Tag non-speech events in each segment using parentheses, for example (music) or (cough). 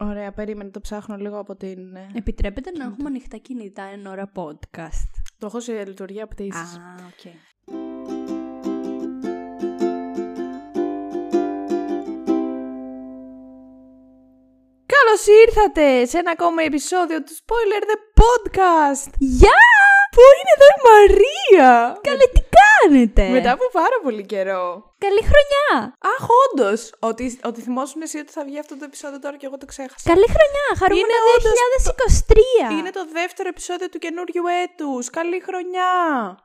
Ωραία, περίμενε, το ψάχνω λίγο από την. ε, Επιτρέπεται να έχουμε ανοιχτά κινητά εν ώρα podcast; Το έχω σε λειτουργία πτήσης. Α, οκ. Καλώς ήρθατε σε ένα ακόμα επεισόδιο του Spoiler The Podcast! Γεια! Πού είναι εδώ η Μαρία! Καλέ, τι κάνετε! Μετά από πάρα πολύ καιρό. Καλή χρονιά! Αχ, όντως! Ότι, ότι θυμόσουν εσύ ότι θα βγει αυτό το επεισόδιο τώρα και εγώ το ξέχασα. Καλή χρονιά! Χαρούμενο Είναι όντως 2023! Είναι το δεύτερο επεισόδιο του καινούριου έτους. Καλή χρονιά!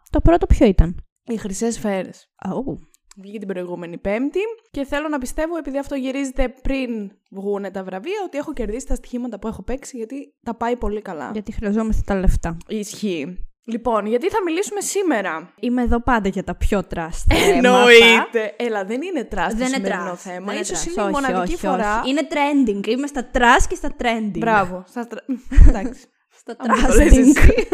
Το πρώτο ποιο ήταν; Οι χρυσές σφαίρες. Oh. Βγήκε την προηγούμενη Πέμπτη και θέλω να πιστεύω, επειδή αυτό γυρίζεται πριν βγούνε τα βραβεία, ότι έχω κερδίσει τα στοιχήματα που έχω παίξει γιατί τα πάει πολύ καλά. Γιατί χρειαζόμαστε τα λεφτά. Ισχύει. Λοιπόν, για τι θα μιλήσουμε σήμερα; Είμαι εδώ πάντα για τα πιο trash. θέματα. Εννοείται. Έλα, δεν είναι trash το Δεν είναι σημερινό trash. θέμα. Δεν Ίσως trash. είναι η Όχι, μοναδική όχι, φορά. όχι. Είναι trending. Είμαι στα trash και στα trending. Μπράβο. Στα tra... (laughs) Εντάξει. Στα Αν το λες trasting. εσύ.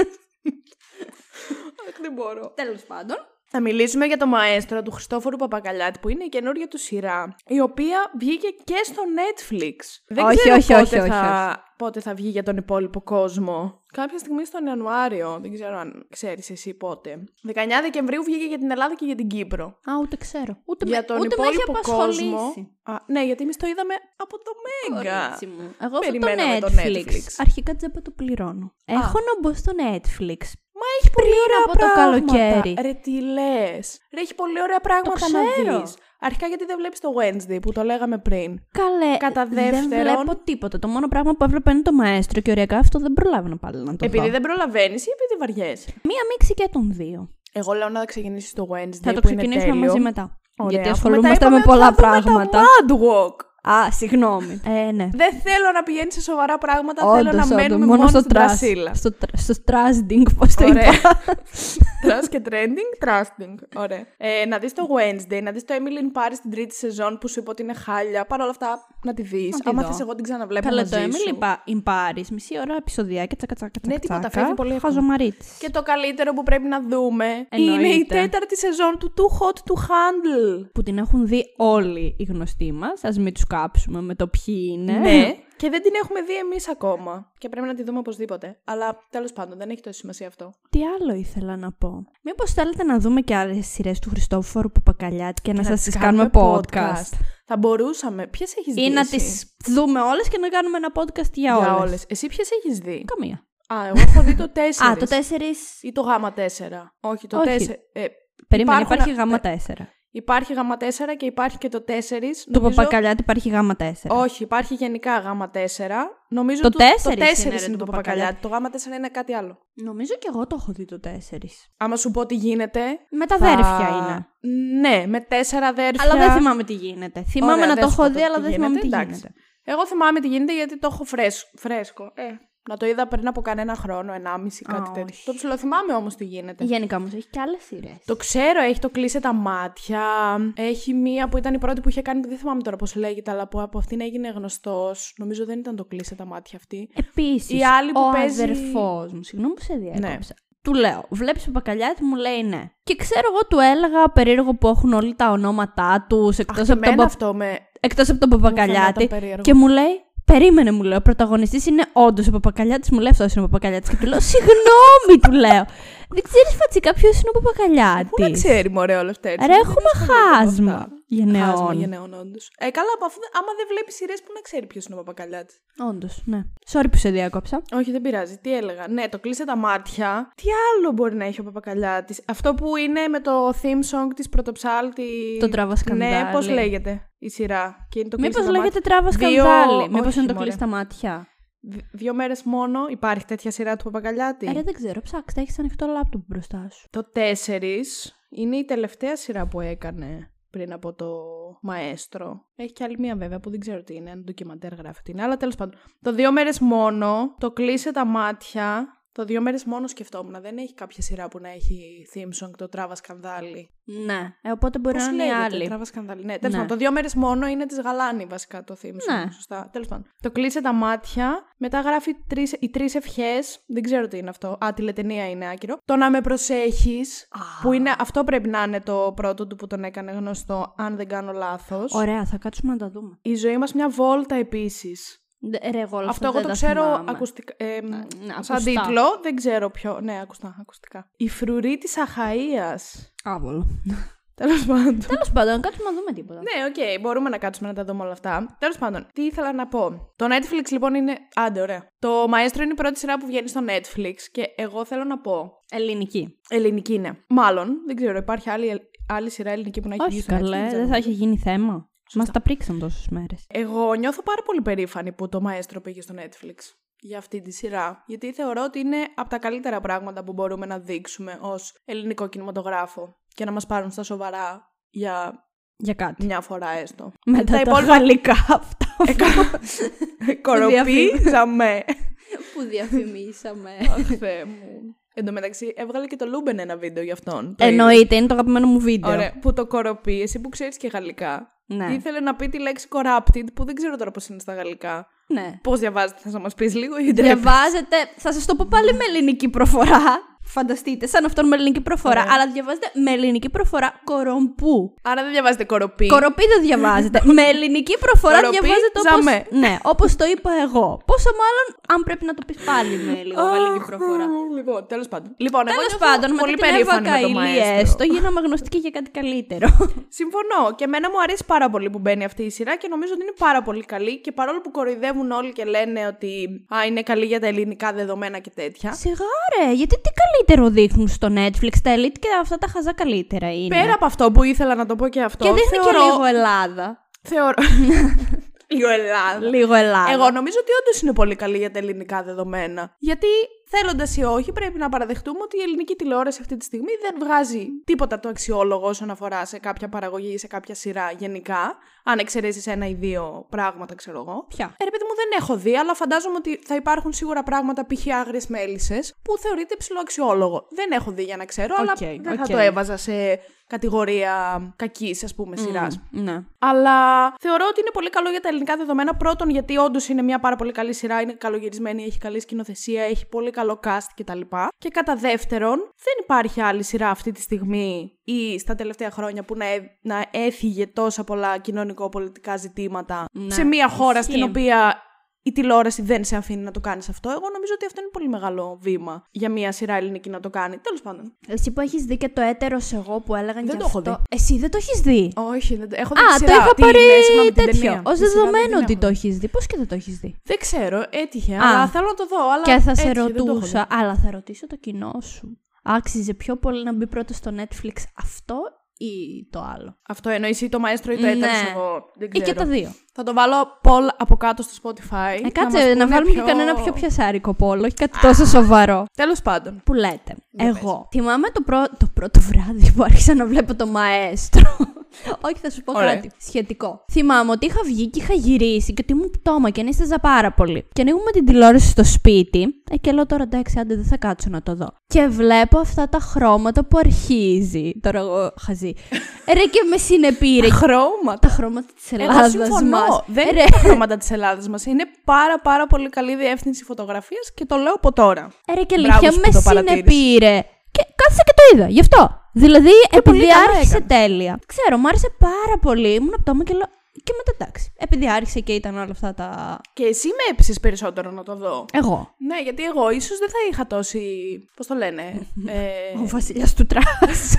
Αχ, δεν μπορώ. Τέλος πάντων. Θα μιλήσουμε για το μαέστρο του Χριστόφορου Παπακαλιάτη που είναι η καινούργια του σειρά η οποία βγήκε και στο Netflix. Δεν Όχι, ξέρω όχι, πότε, όχι, όχι, θα, πότε θα βγει για τον υπόλοιπο κόσμο. Κάποια στιγμή στον Ιανουάριο, δεν ξέρω αν ξέρεις εσύ πότε. 19 Δεκεμβρίου βγήκε για την Ελλάδα και για την Κύπρο. Α, ούτε ξέρω. Ούτε για με, τον ούτε με έχει υπόλοιπο απασχολήσει. κόσμο. Α, ναι, γιατί εμείς το είδαμε από το Μέγκα. Κορίτσι μου. Εγώ αυτό το Περιμέναμε το Netflix. Netflix. Αρχικά τζέπα το πληρώνω. Έχω να μπω στο Netflix. Μα έχει πολύ Πριν ωραία από το πράγματα. καλοκαίρι. Ρε τι λες. Ρε έχει πολύ ωραία πράγματα να ξέρω. δεις. Αρχικά γιατί δεν βλέπεις το Wednesday που το λέγαμε πριν. Καλέ. Κατά Δεν δεύτερον- βλέπω τίποτα. Το μόνο πράγμα που έβλεπα είναι το μαέστρο και οριακά αυτό δεν προλάβαινα πάλι να το Επειδή δω. δεν προλαβαίνεις ή επειδή βαριέσαι. Μία μίξη και των δύο. Εγώ λέω να ξεκινήσεις το Wednesday Θα το που είναι ξεκινήσουμε τέλειο. μαζί μετά. Ωραία, Γιατί αφού μετά ασχολούμαστε είπαμε με ότι πολλά θα δούμε πράγματα. Τα Mad Walk. Α, συγγνώμη. Ε, ναι. Δεν θέλω να πηγαίνεις σε σοβαρά πράγματα, θέλω Όντως, να όντως, μένουμε μόνο στο στην τρας. τρασίλα. Στο, τρα- στο trasting, πώς το Ωραία. είπα. (laughs) Trash και trending, trusting. Ωραία. Ε, να δεις το Wednesday, να δεις το Emily in Paris την τρίτη σεζόν που σου είπα ότι είναι χάλια. Παρ' όλα αυτά να τη δεις. Να τη Άμα δω. θες εγώ την ξαναβλέπω Καλά, μαζί το σου. Emily Pa- in Paris, μισή ώρα επεισοδιάκια, τσακα τσακα Ναι, τσακα, τίποτα, τσακα. φεύγει πολύ εύκολα. Χαζομαρίτης. Και το καλύτερο που πρέπει να δούμε είναι η Εννοείται. τέταρτη σεζόν του Too Hot to Handle. Που την έχουν δει όλοι οι γνωστοί μας, ας μην τους κάψουμε με το ποιοι είναι. Ναι. (laughs) Και δεν την έχουμε δει εμείς ακόμα. Και πρέπει να τη δούμε οπωσδήποτε. Αλλά τέλος πάντων δεν έχει τόση σημασία αυτό. Τι άλλο ήθελα να πω. Μήπως θέλετε να δούμε και άλλες σειρές του Χριστόφορου Παπακαλιάτη και να, σας τις κάνουμε podcast. Θα μπορούσαμε. Ποιες έχεις δει. Ή να εσύ; τις δούμε όλες και να κάνουμε ένα podcast για, Για όλες. όλες. Εσύ ποιες έχεις δει; Καμία. Α, εγώ έχω δει το 4. (laughs) Α, το 4. Ή το γάμα 4. Όχι, το Όχι. 4. Ε, Περίμενε, Υπάρχουν υπάρχει α- γάμα 4. Υπάρχει γάμα 4 και υπάρχει και το 4. Του Παπακαλιάτη υπάρχει γάμα 4. Όχι, υπάρχει γενικά γάμα 4. Νομίζω Το του- 4 το 4 είναι, ρε, είναι του το Παπακαλιάτη. Παπακαλιάτη. Το γάμα 4 είναι κάτι άλλο. Νομίζω και εγώ το έχω δει το 4. Άμα σου πω τι γίνεται. Με τα θα- αδέρφια είναι. Ναι, με τέσσερα αδέρφια. Αλλά δεν θυμάμαι τι γίνεται. Θυμάμαι Ωραία, να δεν το σου πω έχω το δει, αλλά τι δεν θυμάμαι τι γίνεται, εντάξει. γίνεται. Εγώ θυμάμαι τι γίνεται γιατί το έχω φρέσκο. φρέσκο. Ε, να το είδα πριν από κανένα χρόνο, ενάμιση, κάτι Α, τέτοιο. όχι. Το ψιλοθυμάμαι όμως τι γίνεται. Γενικά όμως έχει και άλλες σειρές. Το ξέρω, έχει το κλείσε τα μάτια. Έχει μία που ήταν η πρώτη που είχε κάνει, δεν θυμάμαι τώρα πώς λέγεται, αλλά που από αυτήν έγινε γνωστός. Νομίζω δεν ήταν το κλείσε τα μάτια αυτή. Επίσης, Η άλλη που ο παίζει- αδερφός μου, συγγνώμη που σε διέκοψα. Ναι. Του λέω, βλέπεις Παπακαλιάτη, μου λέει ναι. Και ξέρω εγώ, του έλεγα περίεργο που έχουν όλοι τα ονόματά τους εκτός Αχ, και από, τον εμένα Πα- αυτό με. εκτός από τον φαινόταν Παπακαλιάτη. περίεργο. Και μου λέει, Περίμενε, μου λέει. Ο πρωταγωνιστής είναι όντως ο Παπακαλιάτης. Μου λέει αυτός είναι ο Παπακαλιάτης. Και του λέω, Συγγνώμη, του λέω. Δεν ξέρεις φατσικά ποιος είναι ο Παπακαλιάτης. Πού να ξέρει, μωρέ, όλα αυτά έτσι. Ρε, Δεν έχουμε ασχολείται με χάσμα αυτά. γενναιών. Χάσμα γενναιών, όντως. Ε, καλά, από αφού, άμα δεν βλέπεις σειρές, πού να ξέρει ποιος είναι ο Παπακαλιάτης. Όντως, ναι. Sorry που σε διάκοψα. Όχι, δεν πειράζει. Τι έλεγα. Ναι, το κλείσε τα μάτια. Τι άλλο μπορεί να έχει ο Παπακαλιάτης; Αυτό που είναι με το theme song της πρωτοψάλτη. Το Τράβα Σκανδάλι. Ναι, πώς λέγεται η σειρά; Και είναι το Μήπως κλείσε τα λέγεται τράβα Δύο- σκανδάλι. Μήπως όχι, είναι το μωρέ. κλείσει τα μάτια. Δ- Δύο μέρες μόνο υπάρχει τέτοια σειρά του Παπακαλιάτη. Ε, ρε, δεν ξέρω. Ψάξτε, έχεις ανοιχτό λάπτοπ μπροστά σου. Το 4 είναι η τελευταία σειρά που έκανε πριν από το Μαέστρο. Έχει και άλλη μία βέβαια που δεν ξέρω τι είναι, ένα ντοκιμαντέρ γράφει τι είναι. Αλλά τέλος πάντων. Το δύο μέρες μόνο, το κλείσε τα μάτια. Το δύο μέρες μόνο σκεφτόμουν. Δεν έχει κάποια σειρά που να έχει theme song το τράβα σκανδάλι. Ναι. Ε, οπότε μπορεί Πώς να είναι η λέγεται, άλλη. Τράβα σκανδάλι. Ναι, τέλος Ναι. πάντων. Το δύο μέρες μόνο είναι της Γαλάνη βασικά το theme song. Ναι. Σωστά. Τέλος πάντων. Το κλείσε τα μάτια. Μετά γράφει τρεις, οι τρεις ευχές. Δεν ξέρω τι είναι αυτό. Α, τηλετενία είναι άκυρο. Το να με προσέχεις. Που είναι, αυτό πρέπει να είναι το πρώτο του που τον έκανε γνωστό, αν δεν κάνω λάθος. Ωραία, θα κάτσουμε να τα δούμε. Η ζωή μας μια βόλτα επίσης. Ντε- Ρε, εγώ όλα Αυτό αυτά εγώ δεν το τα ξέρω θυμάμαι. ακουστικά. ε, Ναι, σαν ακουστά. τίτλο, δεν ξέρω ποιο. Ναι, ακουστά, ακουστικά. Οι φρουροί της Αχαΐας. Άβολο. Τέλος πάντων. Τέλος πάντων, να κάτσουμε να δούμε τίποτα. Ναι, οκ, μπορούμε να κάτσουμε να τα δούμε όλα αυτά. Τέλος πάντων, τι ήθελα να πω. Το Netflix λοιπόν είναι. Άντε, ωραία. Το Maestro είναι η πρώτη σειρά που βγαίνει στο Netflix και εγώ θέλω να πω. Ελληνική. Ελληνική είναι. Μάλλον, δεν ξέρω, υπάρχει άλλη, άλλη σειρά ελληνική που να έχει βγει Όχι στο Netflix. καλέ, ξέρω. δεν θα είχε γίνει θέμα. Μας τα πρίξαν τόσες μέρες. Εγώ νιώθω πάρα πολύ περήφανη που το Maestro πήγε στο Netflix για αυτή τη σειρά. Γιατί θεωρώ ότι είναι από τα καλύτερα πράγματα που μπορούμε να δείξουμε ως ελληνικό κινηματογράφο και να μας πάρουν στα σοβαρά για Για κάτι. μια φορά έστω. Μετά τα τα υπόλοιπα- γαλλικά αυτά (laughs) Κοροπή, διαφήμιση. jamais. που διαφημίσαμε. Αχ, Θεέ μου. Εν τω μεταξύ, έβγαλε και το Λούμπεν ένα βίντεο γι' αυτόν. Το είδες; Εννοείται, είναι το αγαπημένο μου βίντεο. Ωραία, που το κοροπή, εσύ που ξέρεις και γαλλικά, Ναι. ήθελε να πει τη λέξη corrupted, που δεν ξέρω τώρα πώς είναι στα γαλλικά. ναι. Πώς διαβάζεται, θα μας πεις λίγο ή ντρέπεσαι; Διαβάζεται, θα σας το πω πάλι με ελληνική προφορά. Φανταστείτε, σαν αυτόν με ελληνική προφορά. Ωραία. Αλλά διαβάζετε με ελληνική προφορά κορομπού. Άρα δεν διαβάζετε κοροπή. Κοροπή δεν διαβάζετε. (laughs) με ελληνική προφορά Κοροπή, διαβάζετε όπως... ζαμέ. Ναι, όπως το είπα εγώ. Πόσο μάλλον αν πρέπει να το πεις πάλι με (laughs) λίγο γαλλική προφορά. Λοιπόν, τέλος πάντων. Λοιπόν, εγώ Τέλος νιώθω πάντων, μετά πολύ την Εύα περήφανη με το Καηλή Maestro. έστω, γίναμε γνωστοί και για κάτι καλύτερο. (laughs) Συμφωνώ. Και εμένα μου αρέσει πάρα πολύ που μπαίνει αυτή η σειρά και νομίζω ότι είναι πάρα πολύ καλή. Και παρόλο που κοροϊδεύουν όλοι και λένε ότι α, είναι καλή για τα ελληνικά δεδομένα και τέτοια. Σιγά ρε, γιατί τι καλύτερο δείχνουν στο Netflix, τα Elite και αυτά τα χαζά καλύτερα είναι. Πέρα από αυτό που ήθελα να το πω και αυτό. και δείχνει θεωρώ... και λίγο Ελλάδα. Θεωρώ. λίγο Ελλάδα. Λίγο Ελλάδα. Εγώ νομίζω ότι όντως είναι πολύ καλή για τα ελληνικά δεδομένα. Γιατί θέλοντας ή όχι, πρέπει να παραδεχτούμε ότι η ελληνική τηλεόραση αυτή τη στιγμή δεν βγάζει τίποτα το αξιόλογο όσον αφορά σε κάποια παραγωγή ή σε κάποια σειρά γενικά. Αν εξαιρέσεις ένα ή δύο πράγματα, ξέρω εγώ. Ποια; Ε, ρε παιδί μου, δεν έχω δει, αλλά φαντάζομαι ότι θα υπάρχουν σίγουρα πράγματα π.χ. άγριες μέλισσες που θεωρείται ψιλοαξιόλογο. Δεν έχω δει για να ξέρω, αλλά Οκ, δεν θα οκ. το έβαζα σε κατηγορία κακής, ας πούμε, σειράς. Ναι. Αλλά θεωρώ ότι είναι πολύ καλό για τα ελληνικά δεδομένα. Πρώτον, γιατί όντως είναι μια πάρα πολύ καλή σειρά, είναι καλογυρισμένη, έχει καλή σκηνοθεσία, έχει πολύ καλό cast κτλ. Και κατά δεύτερον, δεν υπάρχει άλλη σειρά αυτή τη στιγμή ή στα τελευταία χρόνια που να, έ- να έθιγε τόσα πολλά κοινωνικο-πολιτικά ζητήματα Ναι, σε μια χώρα ισχύει. στην οποία η τηλεόραση δεν σε αφήνει να το κάνεις αυτό. Εγώ νομίζω ότι αυτό είναι πολύ μεγάλο βήμα για μια σειρά ελληνική να το κάνει. Τέλος πάντων. Εσύ που έχεις δει και το έτερος εγώ που έλεγαν Δεν και το έχω αυτό. δει. Εσύ δεν το έχεις δει; Όχι, δεν το έχω δει Α, τη το σειρά. είχα Τι πάρει είναι, συγγνώμη, την τέτοιο. ταινία. Ω Τη σειρά δεν δεδομένο την ότι έχω το δει. έχεις δει. Πώς και δεν το έχεις δει; Δεν ξέρω, έτυχε, Α. αλλά θέλω να το δω. Αλλά Και θα σε έτυχε, δεν το έχω ρωτούσα, δει. αλλά θα ρωτήσω το κοινό σου. Άξιζε πιο πολύ να μπει πρώτο στο Netflix αυτό ή το άλλο. Αυτό εννοείς ή το Maestro ή το Έτερος, Ναι. εγώ δεν Ή ξέρω. και τα δύο. Θα το βάλω poll από κάτω στο Spotify. Ε, μας κάτσε, να, πούνε βάλουμε πιο... και κανένα πιο πιασάρικο πόλο, όχι κάτι τόσο σοβαρό. Τέλος πάντων. Που λέτε. Για Εγώ. Θυμάμαι το, πρω- το πρώτο βράδυ που άρχισα να βλέπω το μαέστρο. Όχι, θα σου πω Ωραία. κάτι σχετικό. Θυμάμαι ότι είχα βγει και είχα γυρίσει και ότι ήμουν πτώμα και ανίσταζα πάρα πολύ. Και ανοίγουμε την τηλεόραση στο σπίτι. Ε, και λέω τώρα εντάξει, άντε δεν θα κάτσω να το δω. Και βλέπω αυτά τα χρώματα που αρχίζει. Τώρα εγώ χαζή. Ε, (laughs) ρε και με συνεπήρε. Χρώματα. τα χρώματα της Εγώ Ελλάδας συμφωνώ. μας. Δεν είναι τα χρώματα της Ελλάδας μας. Είναι πάρα πάρα πολύ καλή διεύθυνση φωτογραφίας και το λέω από τώρα. Ε, ρε και Μπράβο αλήθεια σου με που το παρατήρησες. συνεπήρε. Και κάθισα και το είδα. Γι' αυτό. Δηλαδή, πολύ επειδή καλά άρχισε έκανες. τέλεια. Ξέρω, μου άρεσε πάρα πολύ. Ήμουν πτώμα και λέω. Και μετά εντάξει. Επειδή άρχισε και ήταν όλα αυτά τα. Και εσύ με έψησε περισσότερο να το δω. Εγώ. Ναι, γιατί εγώ ίσως δεν θα είχα τόση. Πώς το λένε. (laughs) ε, Ο βασιλιάς του trash.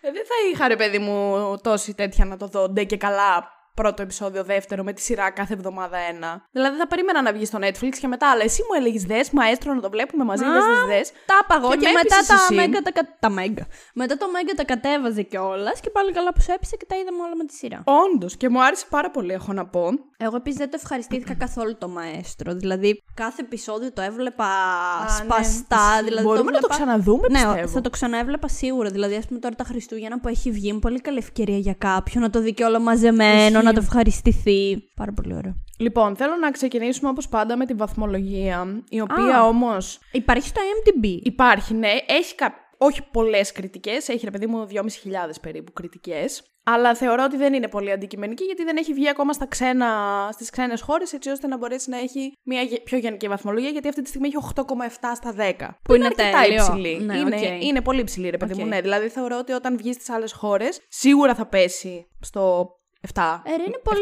Ε, δεν θα είχα ρε παιδί μου τόση τέτοια να το δω ντε και καλά πρώτο επεισόδιο, δεύτερο, με τη σειρά κάθε εβδομάδα ένα. Δηλαδή θα περίμενα να βγει στο Netflix και μετά, αλλά εσύ μου έλεγες δες, Maestro να το βλέπουμε μαζί, Α, δες, δες, δες. Τα παγώ Και και, με μετά έπεισες τα εσύ. Mega τα, κα- τα Mega. Μετά το Mega τα κατέβαζε κιόλας και πάλι καλά που σου έπεισε και τα είδαμε όλα με τη σειρά. Όντως, και μου άρεσε πάρα πολύ, έχω να πω. Εγώ επίσης δεν το ευχαριστήθηκα καθόλου το Maestro. Δηλαδή, κάθε επεισόδιο το έβλεπα ναι, σπαστά. ισχύει. δηλαδή, Μπορούμε να το έβλεπα- ξαναδούμε, Ναι, πιστεύω. θα το ξαναέβλεπα σίγουρα. Δηλαδή, ας πούμε τώρα τα Χριστούγεννα που έχει βγει, είναι πολύ καλή ευκαιρία για κάποιον να το δει και όλο μαζεμένο, Ισχύει. Να το ευχαριστηθεί. Πάρα πολύ ωραίο. Λοιπόν, θέλω να ξεκινήσουμε όπως πάντα με τη βαθμολογία, η οποία Α. όμω Υπάρχει στο MDB. υπάρχει, ναι, έχει κα... όχι πολλές κριτικές, έχει ρε παιδί μου 2.500 περίπου κριτικές. Αλλά θεωρώ ότι δεν είναι πολύ αντικειμενική γιατί δεν έχει βγει ακόμα στα ξένα, στις ξένες χώρες έτσι ώστε να μπορέσει να έχει μια γε- πιο γενική βαθμολογία γιατί αυτή τη στιγμή έχει 8,7 στα 10. Που, είναι αρκετά τέλειο. υψηλή. Ναι, είναι, οκ. είναι πολύ υψηλή ρε παιδί Οκ. μου. Ναι, δηλαδή θεωρώ ότι όταν βγει στις άλλες χώρες σίγουρα θα πέσει στο 7. Ε, ρε, είναι πολύ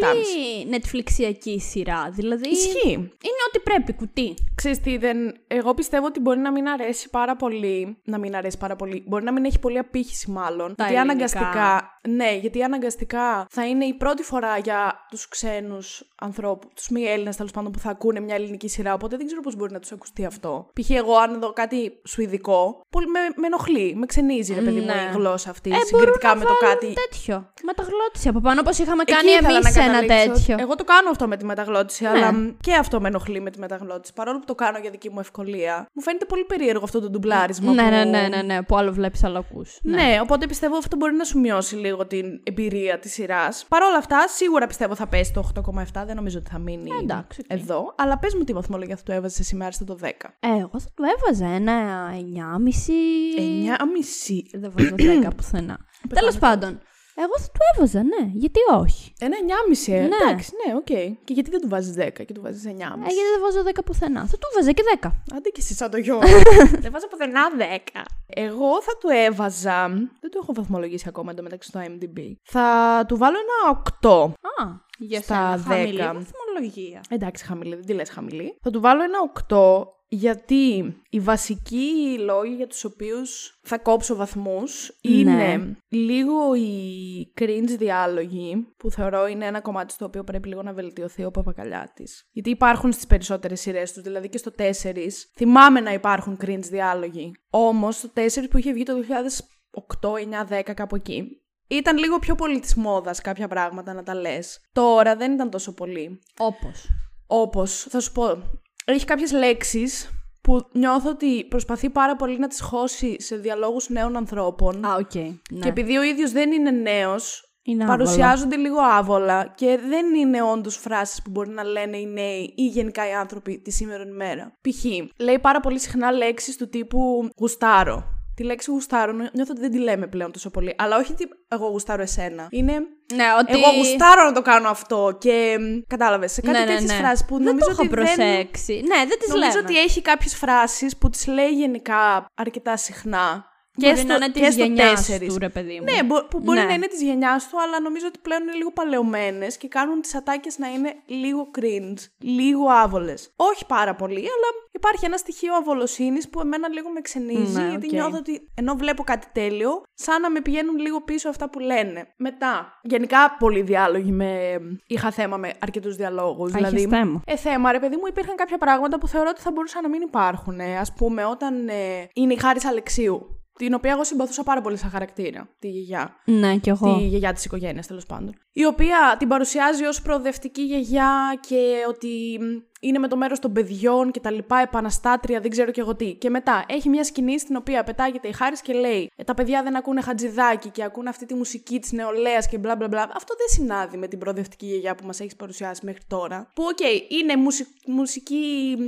Netflixιακή σειρά. Δηλαδή. Ισχύει. Είναι ό,τι πρέπει, κουτί. Ξέρεις τι, δεν... εγώ πιστεύω ότι μπορεί να μην αρέσει πάρα πολύ. Να μην αρέσει πάρα πολύ. Μπορεί να μην έχει πολύ απήχηση, μάλλον. Τα γιατί ελληνικά. αναγκαστικά. Ναι, γιατί αναγκαστικά θα είναι η πρώτη φορά για τους ξένους ανθρώπους, τους μη Έλληνες τέλος πάντων, που θα ακούνε μια ελληνική σειρά. Οπότε δεν ξέρω πώς μπορεί να τους ακουστεί αυτό. Π.χ. εγώ, αν δω κάτι σουηδικό, πολύ με, με ενοχλεί, με ξενίζει, ρε παιδί μου, Ναι. η γλώσσα αυτή. Ε, συγκριτικά μπορούν με να το βάλουν κάτι. τέτοιο. Μεταγλώττιση από πάνω, όπως είχαμε Εκεί κάνει ήθελα εμείς να ένα καταλήξω. τέτοιο. Εγώ το κάνω αυτό με τη μεταγλώττιση, Ναι. αλλά και αυτό με ενοχλεί με τη μεταγλώττιση. Παρόλο που το κάνω για δική μου ευκολία, μου φαίνεται πολύ περίεργο αυτό το ντουμπλάρισμα. Ναι, που... ναι, ναι, ναι, ναι, που άλλο βλέπεις, άλλο ακούς. Ναι. οπότε πιστεύω αυτό μπορεί να σου μειώσει λίγο την εμπειρία της σειράς. Παρ' όλα αυτά, σίγουρα πιστεύω θα πέσει το 8,7. Δεν νομίζω ότι θα μείνει Ε, εντάξει, οκ. εδώ. Αλλά πες μου τι βαθμολογία θα του έβαζες σήμερα στο το 10. Ε, εγώ θα του έβαζα ένα 9,5. 9,5. Δεν βάζω 10 πουθενά. Τέλος πάντων, εγώ θα του έβαζα, ναι. Γιατί όχι; Ένα 9,5. Ε. Ναι. Εντάξει, ναι, οκ. Και γιατί δεν του βάζεις 10 και του βάζεις 9,5. Ε, γιατί δεν βάζω 10 πουθενά. Θα του βάζα και 10. Άντε και εσύ σαν το γιο. (laughs) δεν βάζω πουθενά 10. Εγώ θα του έβαζα. Δεν το έχω βαθμολογήσει ακόμα εντωμεταξύ στο IMDb. Θα του βάλω ένα 8. Α, για Στα σένα, 10. χαμηλή βαθμολογία. Εντάξει, χαμηλή, δεν τη λες χαμηλή. Θα του βάλω ένα 8 γιατί οι βασικοί λόγοι για τους οποίους θα κόψω βαθμούς είναι Ναι. λίγο οι cringe διάλογοι που θεωρώ είναι ένα κομμάτι στο οποίο πρέπει λίγο να βελτιωθεί ο Παπακαλιάτης. Γιατί υπάρχουν στις περισσότερες σειρές τους, δηλαδή και στο 4 θυμάμαι να υπάρχουν cringe διάλογοι. Όμως το 4 που είχε βγει το 2008, 9, 10 κάπου εκεί ήταν λίγο πιο πολύ της μόδας κάποια πράγματα να τα λες. Τώρα δεν ήταν τόσο πολύ. Όπως. Όπως, θα σου πω, έχει κάποιες λέξεις που νιώθω ότι προσπαθεί πάρα πολύ να τις χώσει σε διαλόγους νέων ανθρώπων. Α, οκ. Ναι. Και επειδή ο ίδιος δεν είναι νέος, Είναι άβολο. παρουσιάζονται λίγο άβολα και δεν είναι όντως φράσεις που μπορεί να λένε οι νέοι ή γενικά οι άνθρωποι τη σήμερα ημέρα. Π.χ. λέει πάρα πολύ συχνά λέξεις του τύπου γουστάρω. Τη λέξη γουστάρω νιώ- νιώθω ότι δεν τη λέμε πλέον τόσο πολύ. Αλλά όχι ότι εγώ γουστάρω εσένα. Είναι Ναι, ότι. εγώ γουστάρω να το κάνω αυτό και κατάλαβες. Σε κάτι ναι, ναι, τέτοιες ναι. φράσεις που δεν νομίζω το έχω ότι δεν... προσέξει. Ναι, δεν τις λέμε. Νομίζω ότι έχει κάποιες φράσεις που τις λέει γενικά αρκετά συχνά. Μπορεί και στο, να είναι και τη στο γενιάς τέσσερις. του, ρε παιδί μου. Ναι, μπο- που μπορεί Ναι. να είναι της γενιάς του, αλλά νομίζω ότι πλέον είναι λίγο παλαιωμένες και κάνουν τις ατάκες να είναι λίγο cringe, λίγο άβολες. Όχι πάρα πολύ, αλλά υπάρχει ένα στοιχείο αβολοσύνης που εμένα λίγο με ξενίζει, Ναι, γιατί οκ. νιώθω ότι ενώ βλέπω κάτι τέλειο, σαν να με πηγαίνουν λίγο πίσω αυτά που λένε. Μετά, γενικά πολλοί διάλογοι με. Είχα θέμα με αρκετούς διαλόγους. Α, Δηλαδή, είχες θέμα. ε, θέμα, ρε παιδί μου, υπήρχαν κάποια πράγματα που θεωρώ ότι θα μπορούσαν να μην υπάρχουν. Ε. Ας πούμε, όταν ε, είναι η Χάρη Αλεξίου, την οποία εγώ συμπαθούσα πάρα πολύ σαν χαρακτήρα, τη γιαγιά. Ναι, κι εγώ. Τη γιαγιά της οικογένειας, τέλος πάντων. Η οποία την παρουσιάζει ως προοδευτική γιαγιά και ότι μ, είναι με το μέρος των παιδιών και τα λοιπά, επαναστάτρια, δεν ξέρω και εγώ τι. Και μετά έχει μια σκηνή στην οποία πετάγεται η Χάρη και λέει «Ε, Τα παιδιά δεν ακούνε Χατζιδάκι και ακούν αυτή τη μουσική της νεολαίας και μπλα μπλα μπλα. Αυτό δεν συνάδει με την προοδευτική γιαγιά που μας έχεις παρουσιάσει μέχρι τώρα. Που, οκ, είναι μουσι- μουσική. μ,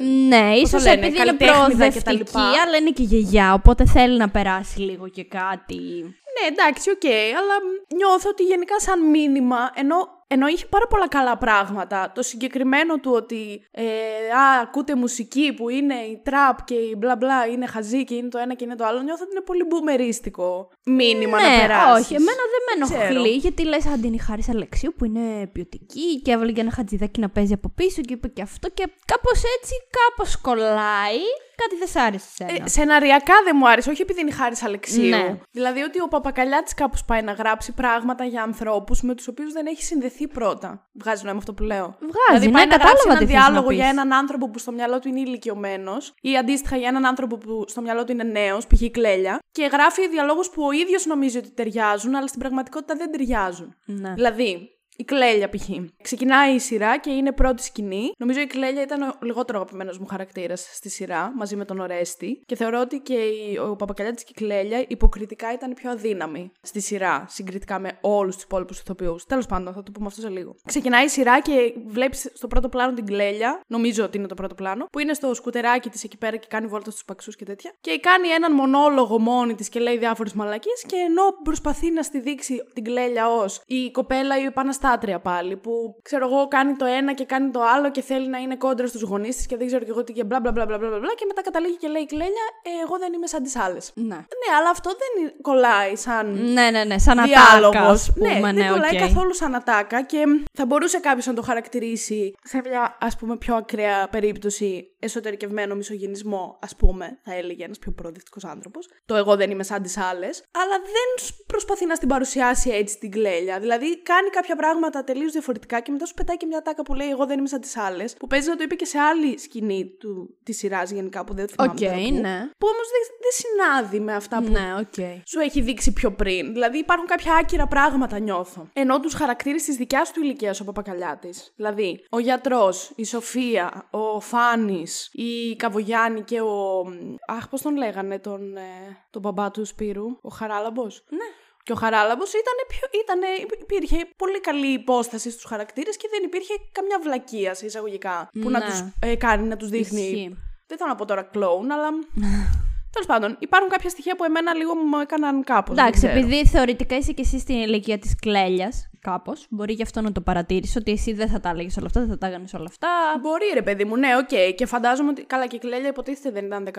ε, Ναι, το ίσως λένε, επειδή είναι καλλιτέχνιδα και τα προοδευτική, λοιπά. αλλά είναι και γιαγιά, οπότε θέλει να περάσει λίγο και κάτι. Ναι, εντάξει, οκ, αλλά μ, νιώθω ότι γενικά σαν μήνυμα, ενώ, ενώ είχε πάρα πολλά καλά πράγματα, το συγκεκριμένο του ότι ε, α, ακούτε μουσική που είναι η τραπ και η μπλα μπλα είναι χαζή και είναι το ένα και είναι το άλλο, νιώθω ότι είναι πολύ μπούμεριστικό μήνυμα να ναι, περάσεις. όχι, εμένα δεν με Ξέρω. ενοχλεί, γιατί λες αν είναι η Χάρη Αλεξίου που είναι ποιοτική και έβαλε και ένα Χατζιδάκι να παίζει από πίσω και είπε και αυτό και κάπως έτσι, κάπως κολλάει. Κάτι δεν σ' άρεσε εσένα. Ε, σεναριακά δεν μου άρεσε, όχι επειδή είναι η Χάρη Αλεξίου. Ναι. Δηλαδή ότι ο Παπακαλιάτης κάπως πάει να γράψει πράγματα για ανθρώπους με τους οποίους δεν έχει συνδεθεί πρώτα. Βγάζει νόημα αυτό που λέω. Βγάζει, δηλαδή ναι, πάει να κατάλαβα γράψει ένα τι θες να διάλογο πεις. για έναν άνθρωπο που στο μυαλό του είναι ηλικιωμένος ή αντίστοιχα για έναν άνθρωπο που στο μυαλό του είναι νέος, π.χ. η κλέλια, και γράφει διαλόγους που ο ίδιος νομίζει ότι ταιριάζουν, αλλά στην πραγματικότητα δεν ταιριάζουν. Ναι. Δηλαδή, η Κλέλια π.χ. Ξεκινάει η σειρά και είναι πρώτη σκηνή. Νομίζω η Κλέλια ήταν ο λιγότερο αγαπημένος μου χαρακτήρας στη σειρά, μαζί με τον Ορέστη. Και θεωρώ ότι και η- ο Παπακαλιάτης και η Κλέλια υποκριτικά ήταν η πιο αδύναμη στη σειρά, συγκριτικά με όλους τους υπόλοιπους ηθοποιούς. Τέλος πάντων, θα το πούμε αυτό σε λίγο. Ξεκινάει η σειρά και βλέπεις στο πρώτο πλάνο την Κλέλια, νομίζω ότι είναι το πρώτο πλάνο, που είναι στο σκουτεράκι της εκεί πέρα και κάνει βόλτα στους Παξούς και τέτοια. Και κάνει έναν μονόλογο μόνη της και λέει διάφορες μαλακίες. Και ενώ προσπαθεί να στη δείξει την Κλέλια ως η κοπέλα η επαναστάτρια υποκαταστάτρια πάλι που ξέρω εγώ κάνει το ένα και κάνει το άλλο και θέλει να είναι κόντρα στους γονείς τη και δεν ξέρω και εγώ τι και μπλα μπλα μπλα μπλα μπλα μπλα και μετά καταλήγει και λέει Κλέλια, ε, εγώ δεν είμαι σαν τις άλλες. Ναι. Ναι, αλλά αυτό δεν κολλάει σαν Ναι, ναι, ναι, σαν διάλογος. ατάκα, ας πούμε, ναι, ναι, δεν κολλάει οκ. καθόλου σαν ατάκα και θα μπορούσε κάποιος να το χαρακτηρίσει σε μια ας πούμε πιο ακραία περίπτωση εσωτερικευμένο μισογυνισμό, ας πούμε, θα έλεγε ένας πιο προοδευτικός άνθρωπος. Το εγώ δεν είμαι σαν τις άλλες, αλλά δεν σ- προσπαθεί να στην παρουσιάσει έτσι την Κλέλια. Δηλαδή κάνει κάποια πράγματα τελείως διαφορετικά και μετά σου πετάει και μια ατάκα που λέει εγώ δεν είμαι σαν τις άλλες, που παίζει να το είπε και σε άλλη σκηνή του, της σειράς γενικά που δεν θυμάμαι Οκ, τώρα πού, ναι. που όμως δεν, δεν συνάδει με αυτά που Ναι, οκ. σου έχει δείξει πιο πριν. Δηλαδή υπάρχουν κάποια άκυρα πράγματα, νιώθω. Ενώ τους χαρακτήρες της δικιάς του ηλικίας ο Παπακαλιάτης. Δηλαδή, ο γιατρός, η Σοφία, ο Φάνης, η Καβογιάννη και ο. Αχ, πώς τον λέγανε τον, ε, τον μπαμπά του Σπύρου, ο Χαράλαμπος; Ναι. Και ο Χαράλαμπος ήταν πιο, ήτανε, υπήρχε πολύ καλή υπόσταση στους χαρακτήρες και δεν υπήρχε καμιά βλακεία σε εισαγωγικά που να Ναι. τους ε, κάνει να τους δείχνει. Ισχύει. Δεν θέλω να πω τώρα κλόουν, αλλά (laughs) Τέλος πάντων, υπάρχουν κάποια στοιχεία που εμένα λίγο μου έκαναν κάπως. Εντάξει, επειδή θεωρητικά είσαι και εσύ στην ηλικία της κλέλιας, κάπως, μπορεί γι' αυτό να το παρατήρησε ότι εσύ δεν θα τα έλεγες όλα αυτά, δεν θα τα έκανες όλα αυτά. Μπορεί, ρε παιδί μου, ναι, οκ. Και φαντάζομαι ότι. Καλά, και η Κλέλια υποτίθεται δεν ήταν 18.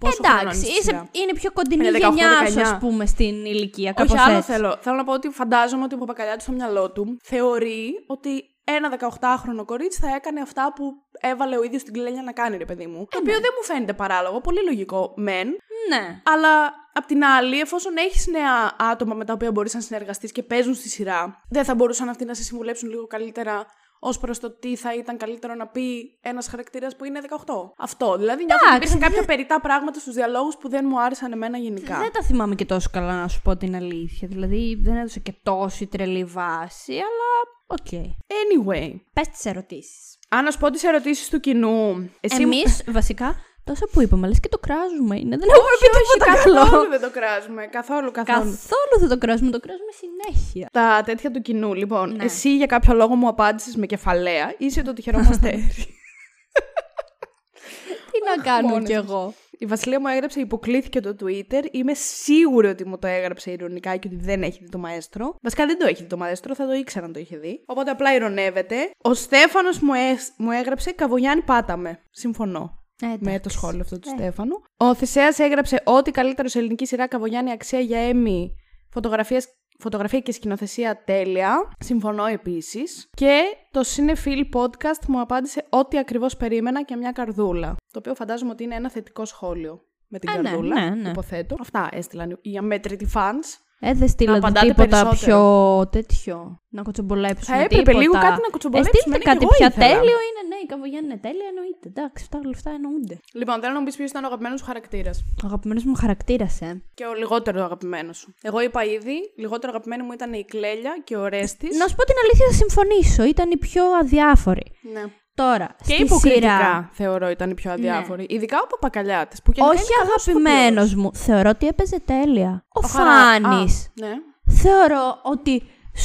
Πόσο χρονών είναι Εντάξει, στη είσαι, σειρά; είναι πιο κοντινή Είναι 18, γενιά σου, 19. ας πούμε, στην ηλικία. Κάπως Όχι, άλλο έτσι. θέλω. Θέλω να πω ότι φαντάζομαι ότι ο Παπακαλιάτης στο μυαλό του θεωρεί ότι ένα 18χρονο κορίτσι θα έκανε αυτά που έβαλε ο ίδιος την Κλέλια να κάνει, ρε παιδί μου. Το οποίο δεν μου φαίνεται παράλογο. Πολύ λογικό, μεν. Ναι. Αλλά απ' την άλλη, εφόσον έχεις νέα άτομα με τα οποία μπορείς να συνεργαστείς και παίζουν στη σειρά, δεν θα μπορούσαν αυτοί να σε συμβουλέψουν λίγο καλύτερα ως προς το τι θα ήταν καλύτερο να πει ένας χαρακτήρας που είναι 18. Αυτό. Δηλαδή, νιώθω ότι Εντάξει, υπήρχαν κάποια περιττά πράγματα στους διαλόγους που δεν μου άρεσαν εμένα γενικά. Δεν τα θυμάμαι και τόσο καλά, να σου πω την αλήθεια. Δηλαδή, δεν έδωσα και τόση τρελή βάση, αλλά οκ. Anyway, Πες τις ερωτήσεις. αν να σου πω τις ερωτήσεις του κοινού. Εσύ Εμείς, βασικά, τόσο που είπαμε, λες και το κράζουμε είναι. Δεν Όχι, έχουμε πει όχι, τίποτα καθόλου καλό. δεν το κράζουμε. Καθόλου, καθόλου. Καθόλου δεν το κράζουμε, το κράζουμε συνέχεια. Τα τέτοια του κοινού. Λοιπόν, Ναι. εσύ για κάποιο λόγο μου απάντησες με κεφαλαία. Είσαι το τυχερό μου αστέρι. Τι να κάνω μόνη κι της. εγώ. Η Βασιλεία μου έγραψε, υποκλήθηκε το Twitter. Είμαι σίγουρη ότι μου το έγραψε ηρωνικά και ότι δεν έχει δει το μαέστρο. Βασικά δεν το έχει δει το μαέστρο, θα το ήξερα αν το είχε δει. Οπότε απλά ηρωνεύεται. Ο Στέφανος μου, έσ- μου έγραψε Καβογιάννη πάταμε. Συμφωνώ. Με το σχόλιο αυτό του Στέφανου. Ο Θησέας έγραψε ότι καλύτερο σε ελληνική σειρά Καβογιάννη αξία για Έμι. Φωτογραφίες, φωτογραφία και σκηνοθεσία τέλεια. Συμφωνώ επίσης. Και το Cinephile Podcast μου απάντησε ό,τι ακριβώς περίμενα και μια καρδούλα. Το οποίο φαντάζομαι ότι είναι ένα θετικό σχόλιο. Με την Α, ναι, καρδούλα, ναι, ναι. υποθέτω. Αυτά έστειλαν οι αμέτρητοι fans. Ε, δεν στείλατε απαντάτε τίποτα περισσότερο. πιο τέτοιο. Να κοτσομπολέψουμε Θα έπρεπε τίποτα. λίγο κάτι να κοτσομπολέψουμε, Ε, στείλτε ναι, και κάτι εγώ πια ήθελα. τέλειο είναι. Ναι, η Καβογιάννη είναι τέλεια, εννοείται. Εντάξει, αυτά όλα αυτά εννοούνται. Λοιπόν, θέλω να μου πεις ποιος ήταν ο αγαπημένος σου χαρακτήρας. Ο αγαπημένος μου χαρακτήρας, ε. Και ο λιγότερο αγαπημένος σου. Εγώ είπα ήδη, λιγότερο αγαπημένο μου ήταν η Κλέλια και ο Ρέστης. Να σου πω την αλήθεια, θα συμφωνήσω. Ήταν η πιο αδιάφορη. Ναι. Τώρα, Και στη υποκριτικά σειρά. θεωρώ ήταν η πιο αδιάφορη. Ειδικά ο Παπακαλιάτη. Που γενικά Όχι είναι καλός αγαπημένος ηθοποιός. μου. Θεωρώ ότι έπαιζε τέλεια. Ο, Χαρά- Φάνης. Α, Ναι. Θεωρώ ότι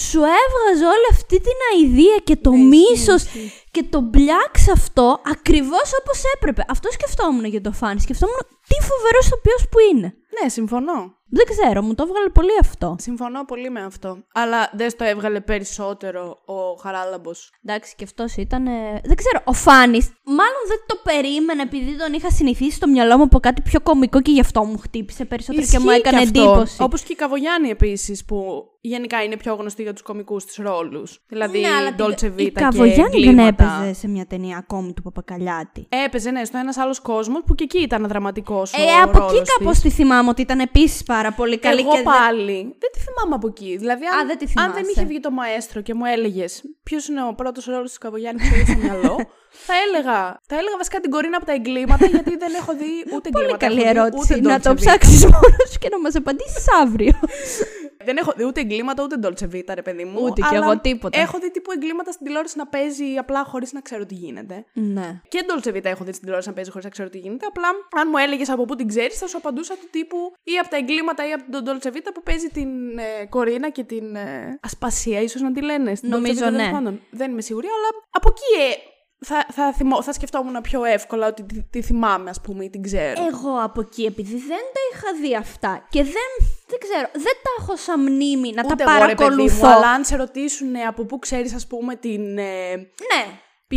σου έβγαζε όλη αυτή την αηδία και το Ναι, μίσος και το μπλιάξ αυτό ακριβώς όπως έπρεπε. Αυτό σκεφτόμουν για το Φάνη. Σκεφτόμουν τι φοβερός ηθοποιός που είναι. Ναι, συμφωνώ. Δεν ξέρω, μου το έβγαλε πολύ αυτό. Συμφωνώ πολύ με αυτό. Αλλά δεν στο έβγαλε περισσότερο ο Χαράλαμπος. Εντάξει, και αυτός ήταν. Δεν ξέρω, ο Φάνης. Μάλλον δεν το περίμενα επειδή τον είχα συνηθίσει στο μυαλό μου από κάτι πιο κωμικό και γι' αυτό μου χτύπησε περισσότερο και μου έκανε εντύπωση. Όπως και η Καβογιάννη επίσης, που γενικά είναι πιο γνωστή για τους κομικού της ρόλους. Δηλαδή, Ναι, αλλά την- Dolce Vita η και Καβογιάννη δεν εγκλήματα. έπαιζε σε μια ταινία ακόμη του Παπακαλιάτη. Έπαιζε, ναι, στο ένας άλλος κόσμος που και εκεί ήταν δραματικός. Ε, από εκεί κάπως τη θυμάμαι ότι ήταν επίσης πάρα πολύ καλή. Εγώ και δεν- πάλι δεν τη θυμάμαι από εκεί. Δηλαδή, αν, Α, δεν τη αν δεν θυμάσαι. είχε βγει το μαέστρο και μου έλεγες ποιος είναι ο πρώτος ρόλος του Καβογιάννης που έχει στο μυαλό, (laughs) θα έλεγα, θα έλεγα βασικά την κορίνα από τα εγκλήματα, γιατί δεν έχω δει ούτε Πολύ εγκλήματα. καλή έχω δει ερώτηση. ούτε Να Dolce το Vita. ψάξεις (laughs) μόνος σου και να μας απαντήσεις αύριο. (laughs) Δεν έχω δει ούτε εγκλήματα ούτε Dolce Vita, ρε παιδί μου. Ούτε κι αλλά εγώ τίποτα. Έχω δει τύπου εγκλήματα στην τηλεόραση να παίζει απλά χωρίς να ξέρω τι γίνεται. ναι. Και Dolce Vita έχω δει στην τηλεόραση να παίζει χωρίς να ξέρω τι γίνεται. Απλά, αν μου έλεγες από πού την ξέρεις, θα σου απαντούσα του τύπου ή από τα εγκλήματα ή από τον Dolce Vita που παίζει την ε, Κορίνα και την ε, Ασπασία, ίσως να τη λένε. Στην Νομίζω, Dolce Vita, τέλος ναι. πάντων. Δεν είμαι σίγουρη, αλλά από εκεί ε, θα, θα, θυμώ, θα σκεφτόμουν πιο εύκολα ότι τη, τη θυμάμαι, ας πούμε, ή την ξέρω. Εγώ από εκεί, επειδή δεν τα είχα δει αυτά και δεν, δεν ξέρω, δεν τα έχω σαν μνήμη να Ούτε τα εγώ, ρε παιδί παρακολουθώ. μου, αλλά αν σε ρωτήσουν ε, από πού ξέρεις, ας πούμε, την. Ε, Ναι.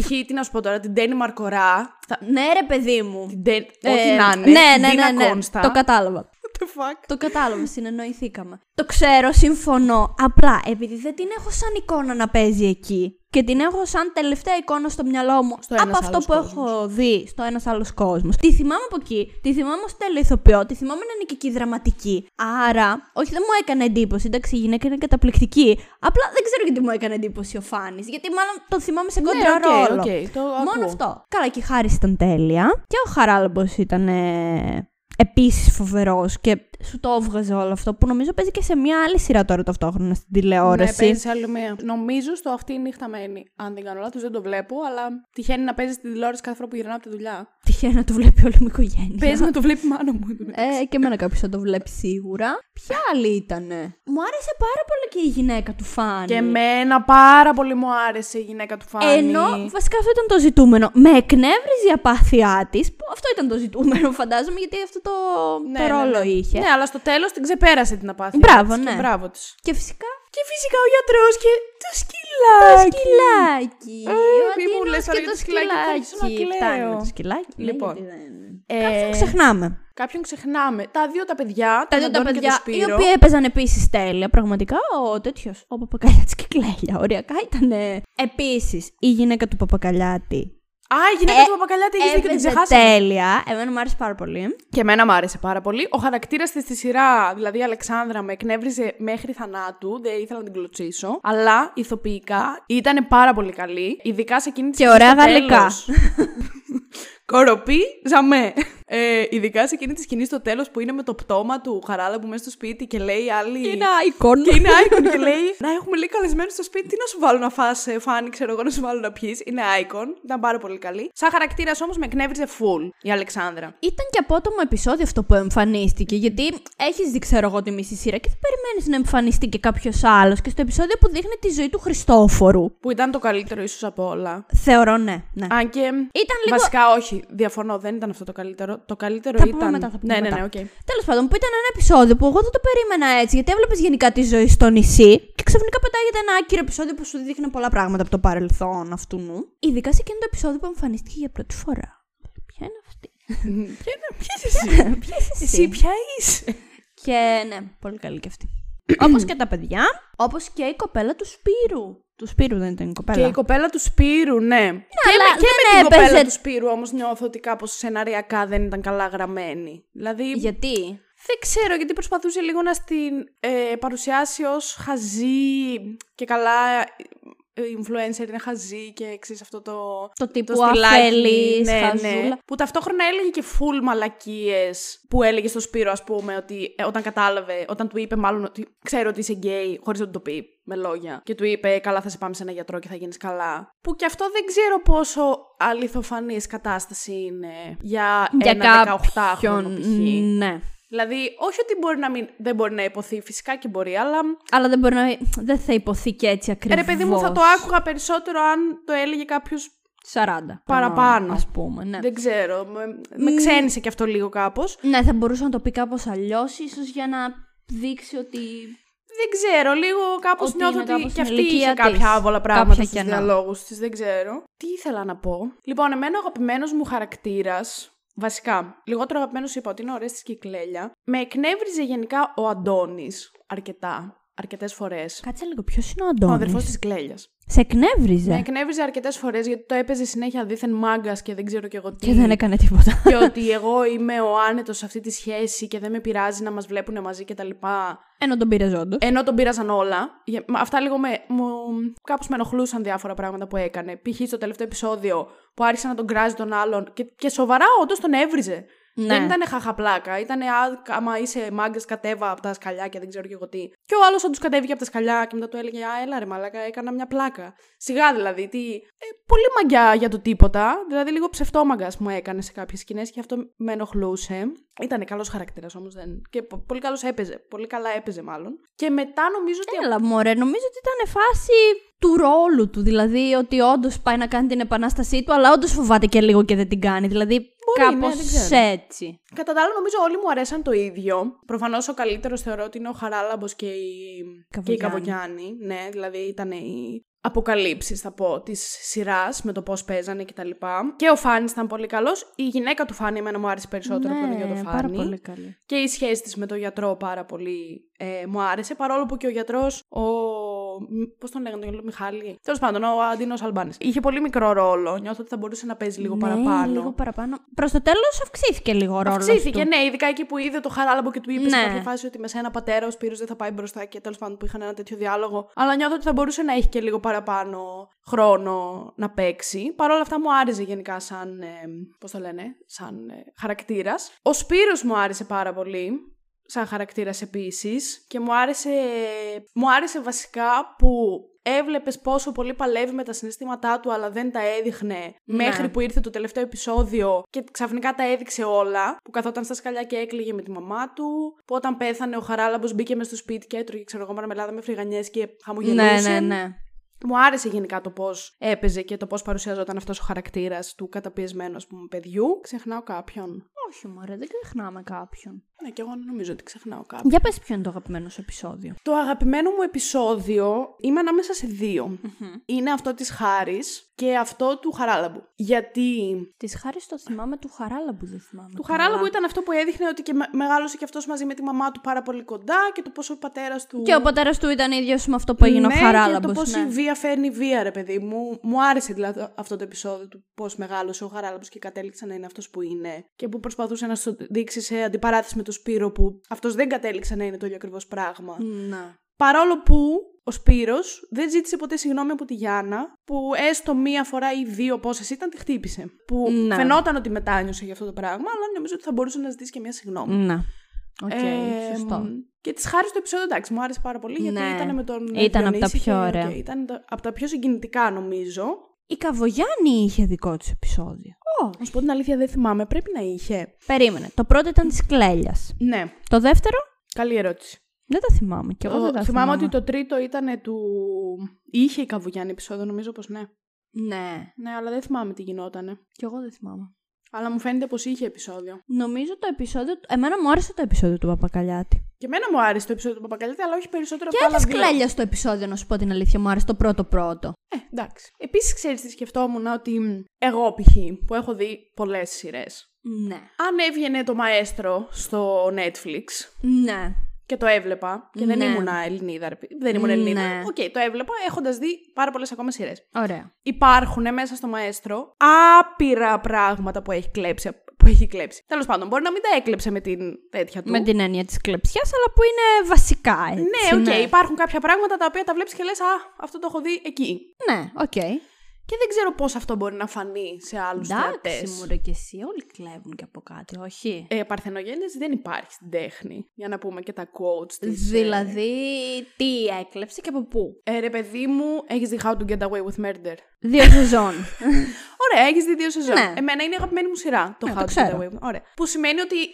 π.χ. τι να σου πω τώρα, την Τένι Μαρκορά. Θα... Ναι, ρε παιδί μου. Την Τέν- Ε, Ό,τι να είναι. Ναι, την ναι, Τίνα ναι, ναι. Κόνστα. Το κατάλαβα. What the fuck; Το κατάλαβα, συνεννοηθήκαμε. Το ξέρω, συμφωνώ. Απλά επειδή δεν την έχω σαν εικόνα να παίζει εκεί και την έχω σαν τελευταία εικόνα στο μυαλό μου Στο από ένας αυτό άλλος που κόσμος. έχω δει στο ένας άλλος κόσμος. Τη θυμάμαι από εκεί, τη θυμάμαι ως τελειοηθοποιό, τη θυμάμαι να είναι και εκεί δραματική. Άρα, όχι δεν μου έκανε εντύπωση. Εντάξει, η γυναίκα είναι καταπληκτική. Απλά δεν ξέρω γιατί μου έκανε εντύπωση ο Φάνης. Γιατί μάλλον το θυμάμαι σε κόντρα Ναι, οκ, ρόλο. οκ, το Μόνο ακούω. αυτό. Καλά, και η Χάρη ήταν τέλεια. Και ο Χαράλαμπος ήταν επίσης φοβερός και σου το έβγαζε όλο αυτό που νομίζω παίζει και σε μια άλλη σειρά τώρα ταυτόχρονα στην Ναι, τηλεόραση. παίζει σε άλλη μία. Νομίζω στο αυτή η νύχτα μένει. Αν δεν κάνω λάθος, δεν το βλέπω, αλλά τυχαίνει να παίζει στη τηλεόραση κάθε φορά που γυρνάω από τη δουλειά. Τυχαίνει να το βλέπει όλη μου η οικογένεια. Παίζει να το βλέπει η μάνα μου. Ε, και εμένα κάποιος θα το βλέπει σίγουρα. Ποια άλλη ήτανε; Μου άρεσε πάρα πολύ και η γυναίκα του Φάνη. Και εμένα πάρα πολύ μου άρεσε η γυναίκα του Φάνη. Ενώ βασικά αυτό ήταν το ζητούμενο. Με εκνεύριζε η απάθειά της. Αυτό ήταν το ζητούμενο, (laughs) φαντάζομαι, γιατί αυτό το, Ναι, το ναι, ρόλο ναι. είχε. Ναι, αλλά στο τέλος την ξεπέρασε την απάθεια. Μπράβο, της και ναι. Μπράβο της. Και φυσικά; Και φυσικά ο γιατρός και το το σκυλάκι. σκυλάκι. Ε, Ο μη μου Αντίνος λες τώρα και για το το σκυλάκι, θα αρχίσω να σκυλάκι. κλαίω. Φτάνει με το σκυλάκι. ναι, Λοιπόν. γιατί δεν- Ε, Κάποιον ξεχνάμε. Κάποιον ξεχνάμε. Τα δύο τα παιδιά. Τα τον δύο τα Αντώνη και παιδιά, τον οι Σπύρο. οποίοι έπαιζαν επίσης τέλεια, πραγματικά. Ο τέτοιος, ο Παπακαλιάτης και Κλέλια. Οριακά ήταν. Επίσης, η γυναίκα του Παπακαλιάτη. Α, η γυναίκα Ε, του Παπακαλιάτη έχεις δίκιο, την Έπαιζε ξεχάσαμε. τέλεια. Εμένα μου άρεσε πάρα πολύ. Και εμένα μου άρεσε πάρα πολύ. Ο χαρακτήρας της στη σειρά, δηλαδή η Αλεξάνδρα, με εκνεύριζε μέχρι θανάτου. Δεν ήθελα να την κλωτσίσω. Αλλά ηθοποιικά ήταν πάρα πολύ καλή. Ειδικά σε εκείνη τη Και σκηνή ωραία στο γαλλικά. τέλος. (laughs) Κοροπή, ζαμέ. Ε, ειδικά σε εκείνη τη σκηνή στο τέλος που είναι με το πτώμα του Χαράλαμπου μέσα στο σπίτι και λέει άλλη. icon. Και είναι icon και λέει Να έχουμε λίγο καλεσμένο στο σπίτι. Τι να σου βάλω να φας ε, Φάνη, ξέρω εγώ, να σου βάλω να πιεις. Είναι icon. Ήταν πάρα πολύ καλή. Σαν χαρακτήρας όμως με εκνεύριζε full η Αλεξάνδρα. Ήταν και απότομο επεισόδιο αυτό που εμφανίστηκε. Γιατί έχεις δει, ξέρω εγώ, τη μισή σειρά και δεν περιμένεις να εμφανιστεί και κάποιος άλλος. Και στο επεισόδιο που δείχνει τη ζωή του Χριστόφορου. Που ήταν το καλύτερο ίσως από όλα. Θεωρώ ναι. ναι. Αν και. Ήταν λίγο. Βασικά όχι, διαφωνώ, δεν ήταν αυτό το καλύτερο. Το καλύτερο Θα πούμε ήταν. μετά, θα πούμε ναι, ναι, μετά. ναι, οκ. Τέλος πάντων, που ήταν ένα επεισόδιο που εγώ δεν το περίμενα έτσι, γιατί έβλεπες γενικά τη ζωή στο νησί και ξαφνικά πετάγεται ένα άκυρο επεισόδιο που σου δείχνει πολλά πράγματα από το παρελθόν αυτού νου. Ειδικά σε εκείνο το επεισόδιο που εμφανίστηκε για πρώτη φορά. Ποια είναι αυτή; Ποια είναι, ποια είσαι εσύ; Ποια είσαι Εσύ ποια είσαι; Και ναι, πολύ καλή και αυτή. Όπως και τα παιδιά, όπως και η κοπέλα του Σπύρου. Του Σπύρου δεν ήταν η κοπέλα. Και η κοπέλα του Σπύρου, ναι. και αλλά με, και δεν με την έπαιζε- κοπέλα του Σπύρου όμως νιώθω ότι κάπως σεναριακά δεν ήταν καλά γραμμένη. Δηλαδή. Γιατί; Δεν ξέρω γιατί προσπαθούσε λίγο να στην ε, παρουσιάσει ως χαζή και καλά ε, influencer είναι χαζή και ξέρεις αυτό το... Το τύπου στυλάκι. αφέλης, ναι, χαζούλα. ναι. Που ταυτόχρονα έλεγε και full μαλακίες που έλεγε στο Σπύρο ας πούμε ότι ε, όταν κατάλαβε, όταν του είπε μάλλον ότι ξέρω ότι είσαι γκέι χωρίς να του το πει με λόγια και του είπε καλά θα σε πάμε σε ένα γιατρό και θα γίνεις καλά. Που και αυτό δεν ξέρω πόσο αληθοφανής κατάσταση είναι για, Για ένα 18χρονο κάποιον. π.χ. Ναι. Δηλαδή, όχι ότι μπορεί να μην, δεν μπορεί να υποθεί, φυσικά και μπορεί, αλλά Αλλά δεν μπορεί να. Δεν θα υποθεί και έτσι ακριβώ. ρε παιδί μου θα το άκουγα περισσότερο αν το έλεγε κάποιος 40. παραπάνω. Α πούμε, ναι. Δεν ξέρω. Με, με ξένησε και αυτό λίγο κάπως. Ναι, θα μπορούσε να το πει κάπως αλλιώς, ίσως για να δείξει ότι. Δεν ξέρω, λίγο κάπως Ότι νιώθω είναι ότι κάπως και στην αυτή είχε ηλικία κάποια της. άβολα πράγματα Κάποια στους κενά. διαλόγους της, δεν ξέρω. Τι ήθελα να πω; Λοιπόν, εμένα ο αγαπημένος μου χαρακτήρας, βασικά, λιγότερο αγαπημένος είπα ότι είναι ωραίες της κυκλέλια, με εκνεύριζε γενικά ο Αντώνης αρκετά, αρκετές φορές. Κάτσε λίγο, ποιος είναι ο Ο Αντώνης. αδερφός της Κλέλιας. Σε εκνεύριζε. Με εκνεύριζε αρκετές φορές γιατί το έπαιζε συνέχεια δίθεν μάγκας και δεν ξέρω κι εγώ τι. Και δεν έκανε τίποτα. και ότι εγώ είμαι ο άνετος σε αυτή τη σχέση και δεν με πειράζει να μας βλέπουν μαζί κτλ. Ενώ τον πήρε ζώντο. Ενώ τον πήραζαν όλα. Για- μα Αυτά λίγο με. Μου, κάπως με ενοχλούσαν διάφορα πράγματα που έκανε. Π.χ. στο τελευταίο επεισόδιο που άρχισε να τον κράζει τον άλλον. Και, και σοβαρά όντως τον έβριζε. Ναι. Δεν ήταν χαχαπλάκα. Ήταν άμα είσαι μάγκας, κατέβα από τα σκαλιά και δεν ξέρω και εγώ τι. Και ο άλλος όντω κατέβηκε από τα σκαλιά και μετά του έλεγε Α, έλα ρε μαλάκα, έκανα μια πλάκα. Σιγά δηλαδή. Τι... Ε, πολύ μαγκιά για το τίποτα. Δηλαδή λίγο ψευτόμαγκας μου έκανε σε κάποιες σκηνές και αυτό με ενοχλούσε. Ήταν καλός χαρακτήρας όμως. Δεν... Και πο- πολύ καλός έπαιζε. Πολύ καλά έπαιζε μάλλον. Και μετά νομίζω ότι. Έλα, μωρέ, νομίζω ότι ήταν φάση του ρόλου του. Δηλαδή ότι όντως πάει να κάνει την επανάστασή του, αλλά όντως φοβάται και λίγο και δεν την κάνει. Δηλαδή Μπορεί, ναι, Κάπως δεν ξέρω. έτσι. Κατά τα άλλα, νομίζω όλοι μου αρέσαν το ίδιο. Προφανώς ο καλύτερος θεωρώ ότι είναι ο Χαράλαμπος και η και η Καβογιάννη. Καβογιάννη. Ναι, δηλαδή ήταν οι αποκαλύψεις θα πω της σειράς με το πώς παίζανε και τα λοιπά. Και ο Φάνης ήταν πολύ καλός. Η γυναίκα του Φάνη εμένα μου άρεσε περισσότερο από τον ίδιο το ναι, πάρα Φάνη. πολύ καλή. Και η σχέση της με τον γιατρό πάρα πολύ ε, μου άρεσε. Παρόλο που και ο γιατρός, ο... Πώς τον λέγανε, τον Μιχάλη. Τέλος πάντων, ο Αντίνος Αλμπάνης. Είχε πολύ μικρό ρόλο. Νιώθω ότι θα μπορούσε να παίζει λίγο ναι, παραπάνω. λίγο παραπάνω. Προς το τέλος αυξήθηκε λίγο ο ρόλος Αυξήθηκε, του. ναι, ειδικά εκεί που είδε το χαράλαμπο και του είπε σε Ναι. κάποια φάση ότι με σένα πατέρας ο Σπύρος δεν θα πάει μπροστά και τέλος πάντων που είχαν ένα τέτοιο διάλογο. Αλλά νιώθω ότι θα μπορούσε να έχει και λίγο παραπάνω χρόνο να παίξει. Παρ' όλα αυτά μου άρεσε γενικά σαν. Ε, Πώς το λένε, σαν ε, χαρακτήρας. Ο Σπύρος μου άρεσε πάρα πολύ. Σαν χαρακτήρας επίσης και μου άρεσε, μου άρεσε βασικά που έβλεπες πόσο πολύ παλεύει με τα συναισθήματά του αλλά δεν τα έδειχνε μέχρι που ήρθε το τελευταίο επεισόδιο και ξαφνικά τα έδειξε όλα που καθόταν στα σκαλιά και έκλαιγε με τη μαμά του που όταν πέθανε ο Χαράλαμπος μπήκε μες στο σπίτι και έτρωγε ξέρω εγώ μαρμελάδα με φρυγανιές και χαμογελούσε. Ναι, ναι, ναι. Μου άρεσε γενικά το πώς έπαιζε και το πώς παρουσιαζόταν αυτός ο χαρακτήρας του καταπιεσμένου ας πούμε παιδιού. Ξεχνάω κάποιον. Όχι, μωρέ, δεν ξεχνάμε κάποιον. Ναι, και εγώ νομίζω ότι ξεχνάω κάποιον. Για πες ποιο είναι το αγαπημένο σου επεισόδιο. Το αγαπημένο μου επεισόδιο είμαι ανάμεσα σε δυο Είναι αυτό της Χάρης και αυτό του Χαράλαμπου. Γιατί Της χάρης το θυμάμαι του Χαράλαμπου, δεν θυμάμαι. του καλά. Χαράλαμπου ήταν αυτό που έδειχνε ότι και με- μεγάλωσε και αυτός μαζί με τη μαμά του πάρα πολύ κοντά και το πόσο ο πατέρας του... Και ο πατέρας του ήταν ίδιος με αυτό που έγινε ναι, ο Χαράλαμπο. και το πώς ναι. η βία φέρνει βία, ρε παιδί μου. Μου άρεσε δηλαδή αυτό το επεισόδιο του πώς μεγάλωσε ο Χαράλαμπος και κατέληξε να είναι αυτός που είναι. Και που προσπαθούσε να σου δείξει σε αντιπαράθεση με τον Σπύρο που αυτός δεν κατέληξε να είναι το ίδιο ακριβώς πράγμα. Ναι. Παρόλο που ο Σπύρος δεν ζήτησε ποτέ συγγνώμη από τη Γιάννα, που έστω μία φορά ή δύο πόσες ήταν, τη χτύπησε. Που Ναι. φαινόταν ότι μετάνιωσε για αυτό το πράγμα, αλλά νομίζω ότι θα μπορούσε να ζητήσει και μία συγγνώμη. Ναι. Οκ, Ε, σωστό. μ, Και της Χάρης στο επεισόδιο, εντάξει, μου άρεσε πάρα πολύ γιατί Ναι. ήταν με τον. Ήταν από τα Διονύση πιο και, ωραία. οκ, ήταν τα- από τα πιο συγκινητικά, νομίζω. Η Καβογιάννη είχε δικό της επεισόδιο. Να σου πω την αλήθεια, δεν θυμάμαι. Πρέπει να είχε. Περίμενε. Το πρώτο ήταν της Κλέλιας. Ναι, Το δεύτερο; Καλή ερώτηση. δεν τα θυμάμαι. Και εγώ Το- δεν τα θυμάμαι θυμάμαι. ότι το τρίτο ήταν του. Είχε η Καβουγιάννη επεισόδιο, νομίζω πως ναι. Ναι. Ναι, αλλά δεν θυμάμαι τι γινότανε. Και εγώ δεν θυμάμαι. Αλλά μου φαίνεται πως είχε επεισόδιο. Νομίζω το επεισόδιο. του- Εμένα μου άρεσε το επεισόδιο του Παπακαλιάτη. Και εμένα μου άρεσε το επεισόδιο του Παπακαλίτη, αλλά όχι περισσότερο Και από τα άλλα τη δύο. Κλέλιας στο επεισόδιο, να σου πω την αλήθεια, μου άρεσε το πρώτο πρώτο. Ε, εντάξει. Επίσης, ξέρεις τι σκεφτόμουν ότι μ, εγώ π.χ. που έχω δει πολλές σειρές. Ναι. Αν έβγαινε το μαέστρο στο Netflix Ναι. Και το έβλεπα. Και δεν Ναι. ήμουν Ελληνίδα. ρε παι- Δεν ήμουν Ελληνίδα. Ναι. Οκ, το έβλεπα έχοντας δει πάρα πολλές ακόμα σειρές. Ωραία. Υπάρχουν μέσα στο μαέστρο άπειρα πράγματα που έχει κλέψει. Που έχει κλέψει. Τέλος πάντων, μπορεί να μην τα έκλεψε με την τέτοια του. Με την έννοια της κλεψιάς, αλλά που είναι βασικά έτσι. Ναι, οκ, υπάρχουν κάποια πράγματα τα οποία τα βλέπεις και λες, Α, αυτό το έχω δει εκεί. Ναι, οκ. Και δεν ξέρω πώς αυτό μπορεί να φανεί σε άλλους θεατές. Εντάξει, μου ρε και εσύ, όλοι κλέβουν και από κάτι, όχι; Ε, παρθενογένειες δεν υπάρχει στην τέχνη. Για να πούμε και τα quotes της. δηλαδή, τι έκλεψε και από πού; Ε, ρε παιδί μου, έχεις δει How to Get Away with Murder; Δύο σεζόν. (laughs) Ωραία, έχεις δει δύο σεζόν. Ναι. Εμένα είναι η αγαπημένη μου σειρά, το Ναι, How το to ξέρω. Get Away with Ωραία. Που σημαίνει ότι ε,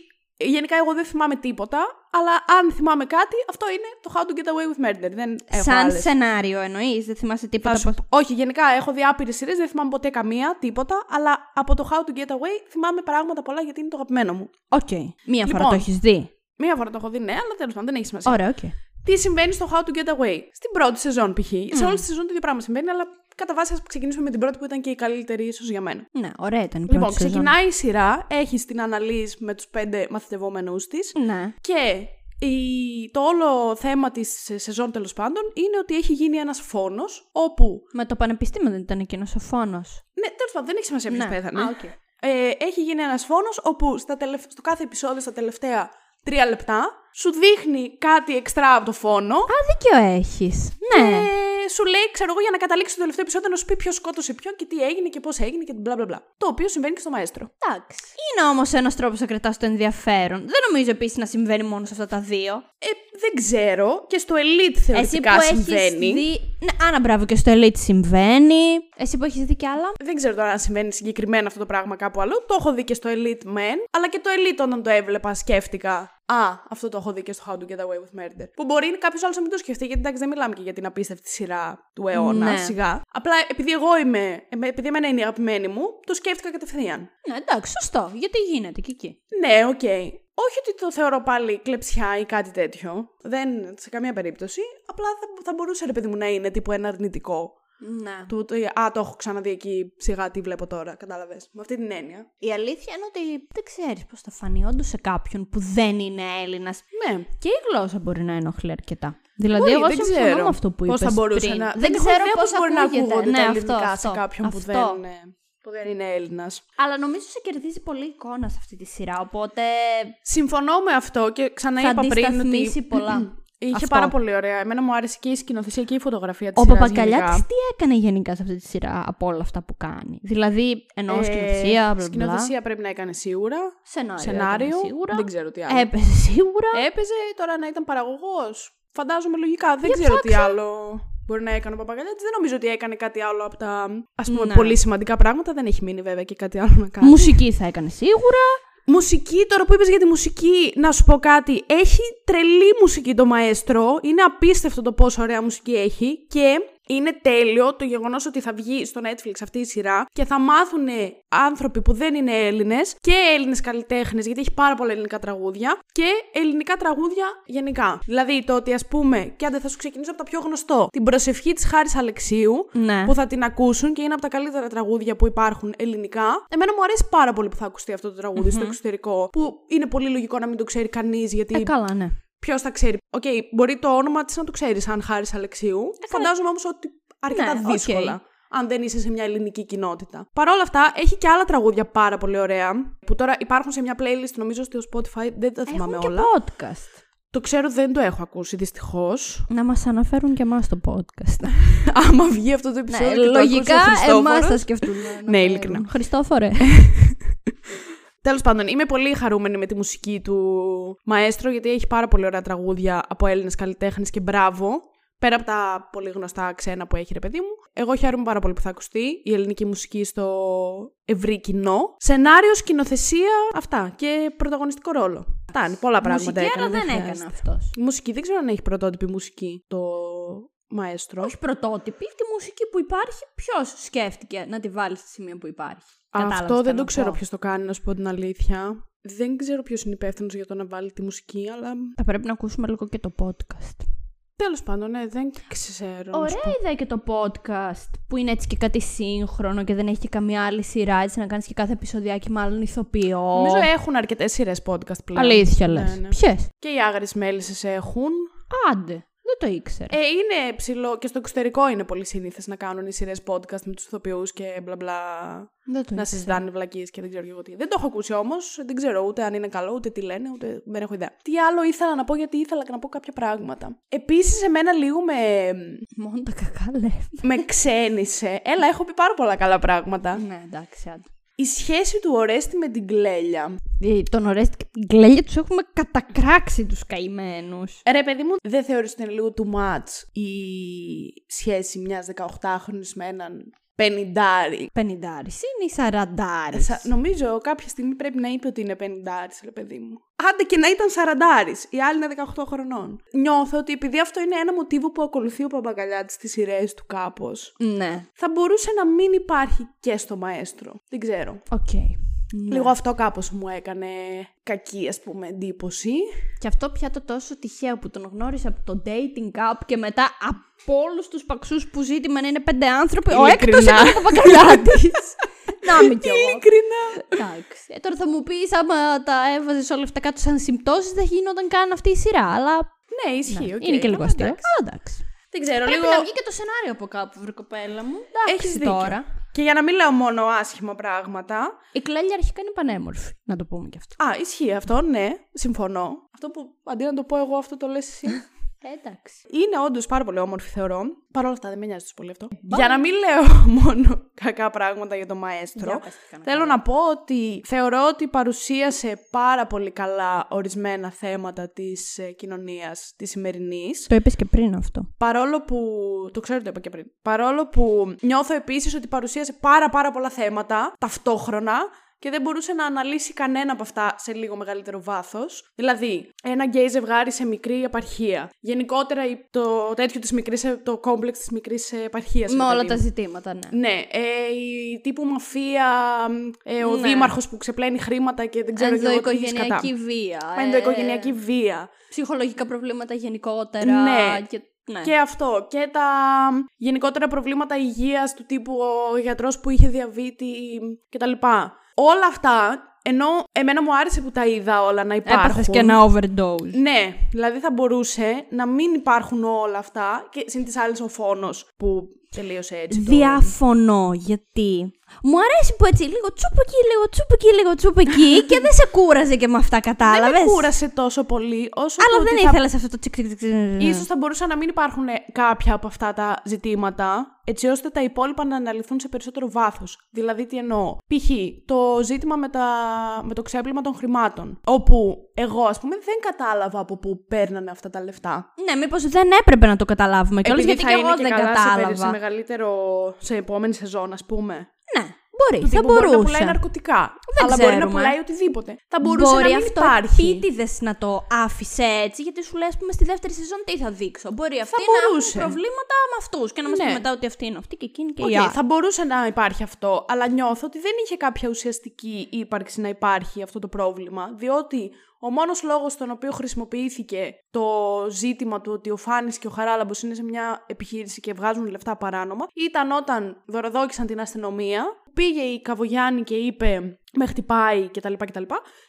γενικά εγώ δεν θυμάμαι τίποτα, αλλά αν θυμάμαι κάτι, αυτό είναι το How to Get Away with Murder. Δεν έχω Σαν άλλες. σενάριο εννοείς, δεν θυμάσαι Θα τίποτα σου από. πω- Όχι, γενικά έχω δει άπειρες σειρές, δεν θυμάμαι ποτέ καμία, τίποτα. Αλλά από το How to Get Away θυμάμαι πράγματα πολλά γιατί είναι το αγαπημένο μου. Οκ. Μία φορά Λοιπόν. το έχεις δει. Μία φορά το έχω δει, ναι, αλλά τέλος πάντων δεν έχει σημασία. Ωραία, οκ. Τι συμβαίνει στο How to Get Away; Στην πρώτη σεζόν, π.χ. Σε όλη τη σεζόν το ίδιο πράγμα συμβαίνει, αλλά κατά βάση ας ξεκινήσουμε με την πρώτη που ήταν και η καλύτερη, ίσως για μένα. Ναι, ωραία ήταν η πρώτη Λοιπόν, σεζόν. ξεκινάει η σειρά, έχει την Annalise με τους πέντε μαθητευόμενους της Ναι. και η, το όλο θέμα της σεζόν τέλος πάντων είναι ότι έχει γίνει ένας φόνος όπου. Με το πανεπιστήμιο δεν ήταν εκείνος ο φόνος. Ναι, τέλος πάντων, δεν έχει σημασία ποιος πέθανε. Α, οκ. ε, έχει γίνει ένας φόνος όπου στα τελευ- στο κάθε επεισόδιο στα τελευταία τρία λεπτά σου δείχνει κάτι εξτρά από το φόνο Α, δίκιο έχεις. Ναι. και σου λέει, ξέρω εγώ, για να καταλήξει το τελευταίο επεισόδιο να σου πει ποιος σκότωσε ποιον και τι έγινε και πώς έγινε και μπλα μπλα μπλα. Το οποίο συμβαίνει και στο μαέστρο. Εντάξει. Είναι όμως ένας τρόπος να κρατάς το ενδιαφέρον. Δεν νομίζω επίσης να συμβαίνει μόνο σε αυτά τα δύο. Ε, δεν ξέρω. Και στο Elite θεωρητικά Εσύ που συμβαίνει. έχει δει. Ναι, άνα μπράβο και στο Elite συμβαίνει. Εσύ που έχεις δει κι άλλα. Δεν ξέρω τώρα αν συμβαίνει συγκεκριμένα αυτό το πράγμα κάπου αλλού. Το έχω δει και στο Elite μεν, αλλά και το Elite όταν το έβλεπα σκέφτηκα. Α, αυτό το έχω δει και στο How to Get Away with Murder. Που μπορεί κάποιος άλλος να μην το σκεφτεί, γιατί εντάξει δεν μιλάμε και για την απίστευτη σειρά του αιώνα, Ναι. σιγά. Απλά επειδή εγώ είμαι, εμέ- επειδή εμένα είναι η αγαπημένη μου, το σκέφτηκα κατευθείαν. Ναι, εντάξει, σωστό. Γιατί γίνεται και εκεί. Ναι, οκ. Όχι ότι το θεωρώ πάλι κλεψιά ή κάτι τέτοιο. Δεν, σε καμία περίπτωση. Απλά θα, θα μπορούσε, ρε παιδί μου, να είναι τύπου ένα αρνητικό. Ναι. Του, το, α, το έχω ξαναδεί εκεί, σιγά τι βλέπω τώρα, κατάλαβες. Με αυτή την έννοια. Η αλήθεια είναι ότι δεν ξέρεις πώς θα φανεί όντως σε κάποιον που δεν είναι Έλληνας. Ναι. Και η γλώσσα μπορεί να ενοχλεί αρκετά. Δηλαδή, Μπορεί, εγώ δεν συμφωνώ ξέρω με αυτό που πώς είπες θα μπορούσε πριν. να. Δεν, έχω ξέρω ιδέα πώς πώς μπορεί να ακούγεται. ακούγονται ναι, τα αυτό, ελληνικά αυτό, σε κάποιον που αυτό. δεν, είναι, που δεν είναι Έλληνας. Αλλά νομίζω σε κερδίζει πολύ εικόνα σε αυτή τη σειρά. Οπότε Συμφωνώ με αυτό και ξανά θα είπα πριν αντισταθμίσει ότι. πολλά. (clears throat) Είχε Αυτό. πάρα πολύ ωραία. Εμένα μου άρεσε και η σκηνοθεσία και η φωτογραφία της Ο Παπακαλιάτη τι έκανε γενικά σε αυτή τη σειρά από όλα αυτά που κάνει; Δηλαδή, εννοώ σκηνοθεσία, μπλα μπλα. Ε, Σκηνοθεσία πρέπει να έκανε σίγουρα. Σενάριο. Σενάριο. έκανε σίγουρα. Δεν ξέρω τι άλλο. Έπαιζε σίγουρα. Έπαιζε τώρα να ήταν παραγωγός. Φαντάζομαι λογικά. Δεν Για ξέρω τι άλλο μπορεί να έκανε ο Παπακαλιάτη. Δεν νομίζω ότι έκανε κάτι άλλο από τα ας πούμε, Ναι. πολύ σημαντικά πράγματα. Δεν έχει μείνει βέβαια και κάτι άλλο να κάνει. Μουσική θα έκανε σίγουρα. Μουσική, τώρα που είπες για τη μουσική, να σου πω κάτι. Έχει τρελή μουσική το μαέστρο. Είναι απίστευτο το πόσο ωραία μουσική έχει. Και είναι τέλειο το γεγονός ότι θα βγει στο Netflix αυτή η σειρά και θα μάθουν άνθρωποι που δεν είναι Έλληνες και Έλληνες καλλιτέχνες, γιατί έχει πάρα πολλά ελληνικά τραγούδια και ελληνικά τραγούδια γενικά. Δηλαδή το ότι ας πούμε, και άντε θα σου ξεκινήσω από τα πιο γνωστό, την προσευχή της Χάρης Αλεξίου, Ναι. που θα την ακούσουν και είναι από τα καλύτερα τραγούδια που υπάρχουν ελληνικά. Εμένα μου αρέσει πάρα πολύ που θα ακουστεί αυτό το τραγουδι στο εξωτερικό. Που είναι πολύ λογικό να μην το ξέρει κανείς, γιατί Ε, καλά, ναι. Ποιος θα ξέρει. Οκ, μπορεί το όνομα της να το ξέρεις, σαν Χάρης Αλεξίου. Φαντάζομαι όμως ότι αρκετά Ε, Ναι, οκ. δύσκολα. Αν δεν είσαι σε μια ελληνική κοινότητα. Παρ' όλα αυτά, έχει και άλλα τραγούδια πάρα πολύ ωραία. Που τώρα υπάρχουν σε μια playlist, νομίζω, στο Spotify. Δεν τα θυμάμαι Έχουν και όλα. podcast. Το ξέρω, δεν το έχω ακούσει, δυστυχώς. Να μας αναφέρουν και εμάς στο podcast. (laughs) Άμα βγει αυτό το επεισόδιο. ναι, και το ακούσει ο λογικά εμά Χριστόφορος. θα σκεφτούν. Ναι, ειλικρινά. Χριστόφορε. (laughs) Τέλος πάντων, είμαι πολύ χαρούμενη με τη μουσική του Μαέστρο, γιατί έχει πάρα πολύ ωραία τραγούδια από Έλληνες καλλιτέχνες και μπράβο. Πέρα από τα πολύ γνωστά ξένα που έχει, ρε παιδί μου. Εγώ χαίρομαι πάρα πολύ που θα ακουστεί η ελληνική μουσική στο ευρύ κοινό. Σενάριο, σκηνοθεσία, αυτά. Και πρωταγωνιστικό ρόλο. Αυτά είναι πολλά πράγματα. Μουσική, έκανε, άρα δεν χρειάζεται. έκανε αυτός. Η μουσική δεν ξέρω αν έχει πρωτότυπη μουσική το Μαέστρο. Όχι πρωτότυπη, τη μουσική που υπάρχει, ποιος σκέφτηκε να τη βάλει στη σημεία που υπάρχει; Κατάλαβες Αυτό τι δεν θέλω το να ξέρω πω. ποιος το κάνει, να σου πω την αλήθεια. Δεν ξέρω ποιος είναι υπεύθυνος για το να βάλει τη μουσική, αλλά. Θα πρέπει να ακούσουμε λίγο και το podcast. Τέλος πάντων, ναι, δεν ξέρω. να σου Ωραία ιδέα και το podcast που είναι έτσι και κάτι σύγχρονο και δεν έχει και καμία άλλη σειρά. Έτσι να κάνεις και κάθε επεισοδιάκι με άλλον ηθοποιό. Νομίζω έχουν αρκετές σειρές podcast πλέον. Αλήθεια λες. Ναι, ναι. Ποιες; Και οι άγριες μέλισσες έχουν. Άντε. Δεν το ήξερα. Ε, είναι ψηλό και στο εξωτερικό είναι πολύ σύνηθε να κάνουν οι σειρές podcast με τους ηθοποιούς και μπλα μπλα. δεν το Να ήξερα. συζητάνε βλακίες και δεν ξέρω και εγώ τι. Δεν το έχω ακούσει όμως. Δεν ξέρω ούτε αν είναι καλό, ούτε τι λένε, ούτε δεν έχω ιδέα. Τι άλλο ήθελα να πω, γιατί ήθελα να πω κάποια πράγματα. Επίσης, εμένα λίγο με, Μόνο τα κακά λέει. με ξένισε. Έλα, έχω πει πάρα πολλά καλά πράγματα. ναι, εντάξει, άντε. Η σχέση του Ορέστη με την Κλέλια. Ε, Τον Ορέστη και την Κλέλια τους έχουμε κατακράξει τους καημένους. Ρε παιδί μου, δεν θεωρείς ότι είναι λίγο too much η σχέση μιας 18χρονης με έναν πενηντάρη. Πενηντάρης είναι ή σαραντάρης. Σα- Νομίζω κάποια στιγμή πρέπει να είπε ότι είναι πενηντάρης, ρε παιδί μου. Άντε και να ήταν σαραντάρης, η άλλη είναι 18 χρονών. Νιώθω ότι επειδή αυτό είναι ένα μοτίβο που ακολουθεί ο Παπακαλιάτης στις σειρές του κάπως, Ναι, θα μπορούσε να μην υπάρχει και στο Μαέστρο. Δεν ξέρω. οκ. Ναι. Λίγο αυτό κάπως μου έκανε κακή, ας πούμε, εντύπωση. Και αυτό πια το τόσο τυχαίο που τον γνώρισε από το dating app και μετά από όλους τους Παξούς που ζήτημα να είναι πέντε άνθρωποι. Ο έκτος Ειλικρινά. ήταν ο Παπακαλιάτης. (laughs) να είμαι κι εγώ. Ειλικρινά. Εντάξει. Ε, τώρα θα μου πεις, άμα τα έβαζες όλα αυτά κάτω σαν συμπτώσεις, δεν γίνονταν καν αυτή η σειρά. Αλλά. Ναι, ισχύει. ναι, οκ. είναι και λίγο Αλλά αστείο. εντάξει. Αλλά εντάξει. Δεν ξέρω, Πρέπει λίγο. να βγει και το σενάριο από κάπου, βρε κοπέλα μου. Εντάξει Έχεις δίκιο. Τώρα. Και για να μην λέω μόνο άσχημα πράγματα. Η Κλέλια αρχικά είναι πανέμορφη. Να το πούμε κι αυτό. Α, ισχύει αυτό, ναι, συμφωνώ. Αυτό που αντί να το πω εγώ, αυτό το λες εσύ. (laughs) Ε, εντάξει. Είναι όντως πάρα πολύ όμορφη, θεωρώ. Παρ' όλα αυτά, δεν με νοιάζει τόσο πολύ αυτό. Για να μην λέω (laughs) μόνο κακά πράγματα για το μαέστρο, Για πες τι κάνω θέλω να πω ότι θεωρώ ότι παρουσίασε πάρα πολύ καλά ορισμένα θέματα της ε, κοινωνίας της σημερινής. Το είπες και πριν αυτό. Παρόλο που. Το ξέρω ότι το είπα και πριν. Παρόλο που νιώθω επίσης ότι παρουσίασε πάρα πάρα πολλά θέματα ταυτόχρονα και δεν μπορούσε να αναλύσει κανένα από αυτά σε λίγο μεγαλύτερο βάθος. Δηλαδή, ένα γκέι ζευγάρι σε μικρή επαρχία. Γενικότερα η- το τέτοιο της μικρής, το κόμπλεξ της μικρής επαρχίας. Με όλα τα ζητήματα, ναι. Ναι, ε, η τύπου μαφία, ε, ο Ναι. δήμαρχος που ξεπλένει χρήματα και δεν ξέρω και εγώ τι Ενδοοικογενειακή σκατά. βία. ε, Ενδοοικογενειακή βία. Ψυχολογικά προβλήματα γενικότερα. Ναι. Και, ναι. Και αυτό. Και τα γενικότερα προβλήματα υγείας του τύπου ο γιατρός που είχε διαβήτη κτλ. Όλα αυτά, ενώ εμένα μου άρεσε που τα είδα όλα να υπάρχουν. Έπαθες και ένα overdose. Ναι, δηλαδή θα μπορούσε να μην υπάρχουν όλα αυτά και συν τοις άλλοις ο φόνος που τελείωσε έτσι. το- Διαφωνώ γιατί μου αρέσει που έτσι λίγο τσουπ εκεί, λίγο τσουπ εκεί, λίγο τσουπ εκεί (laughs) και δεν σε κούραζε και με αυτά Δεν κατάλαβες. με κούρασε τόσο πολύ όσο Αλλά το δεν ότι θα ήθελες αυτό το τσικ τσικ τσικ. Ίσως θα μπορούσαν να μην υπάρχουν κάποια από αυτά τα ζητήματα, έτσι ώστε τα υπόλοιπα να αναλυθούν σε περισσότερο βάθος. Δηλαδή, τι εννοώ; Π.χ. το ζήτημα με, τα... με το ξέπλυμα των χρημάτων. Όπου εγώ, ας πούμε, δεν κατάλαβα από πού παίρνανε αυτά τα λεφτά. Ναι, μήπως δεν έπρεπε να το καταλάβουμε κιόλας γιατί θα και είναι εγώ και δεν καλά σε, περι- σε κατάλαβα. Μεγαλύτερο. σε επόμενη σεζόν, ας πούμε. Ναι, μπορεί, Του θα τύπου μπορεί να πουλάει μπορούσε. ναρκωτικά. Δεν αλλά μπορεί να ξέρουμε. πουλάει οτιδήποτε. Θα μπορούσε Μπορεί να μην αυτό υπάρχει. επίτηδε να το άφησε έτσι, γιατί σου λέει, ας πούμε, στη δεύτερη σεζόν τι θα δείξω. Μπορεί αυτοί να μπορούσε. έχουν προβλήματα με αυτούς και να μας Ναι. πει μετά ότι αυτή είναι αυτή και εκείνη και Οκ, η άλλη. θα μπορούσε να υπάρχει αυτό, αλλά νιώθω ότι δεν είχε κάποια ουσιαστική ύπαρξη να υπάρχει αυτό το πρόβλημα, διότι ο μόνος λόγος στον οποίο χρησιμοποιήθηκε το ζήτημα του ότι ο Φάνης και ο Χαράλαμπος είναι σε μια επιχείρηση και βγάζουν λεφτά παράνομα ήταν όταν δωροδόκησαν την αστυνομία, πήγε η Καβογιάννη και είπε με χτυπάει κτλ. Και,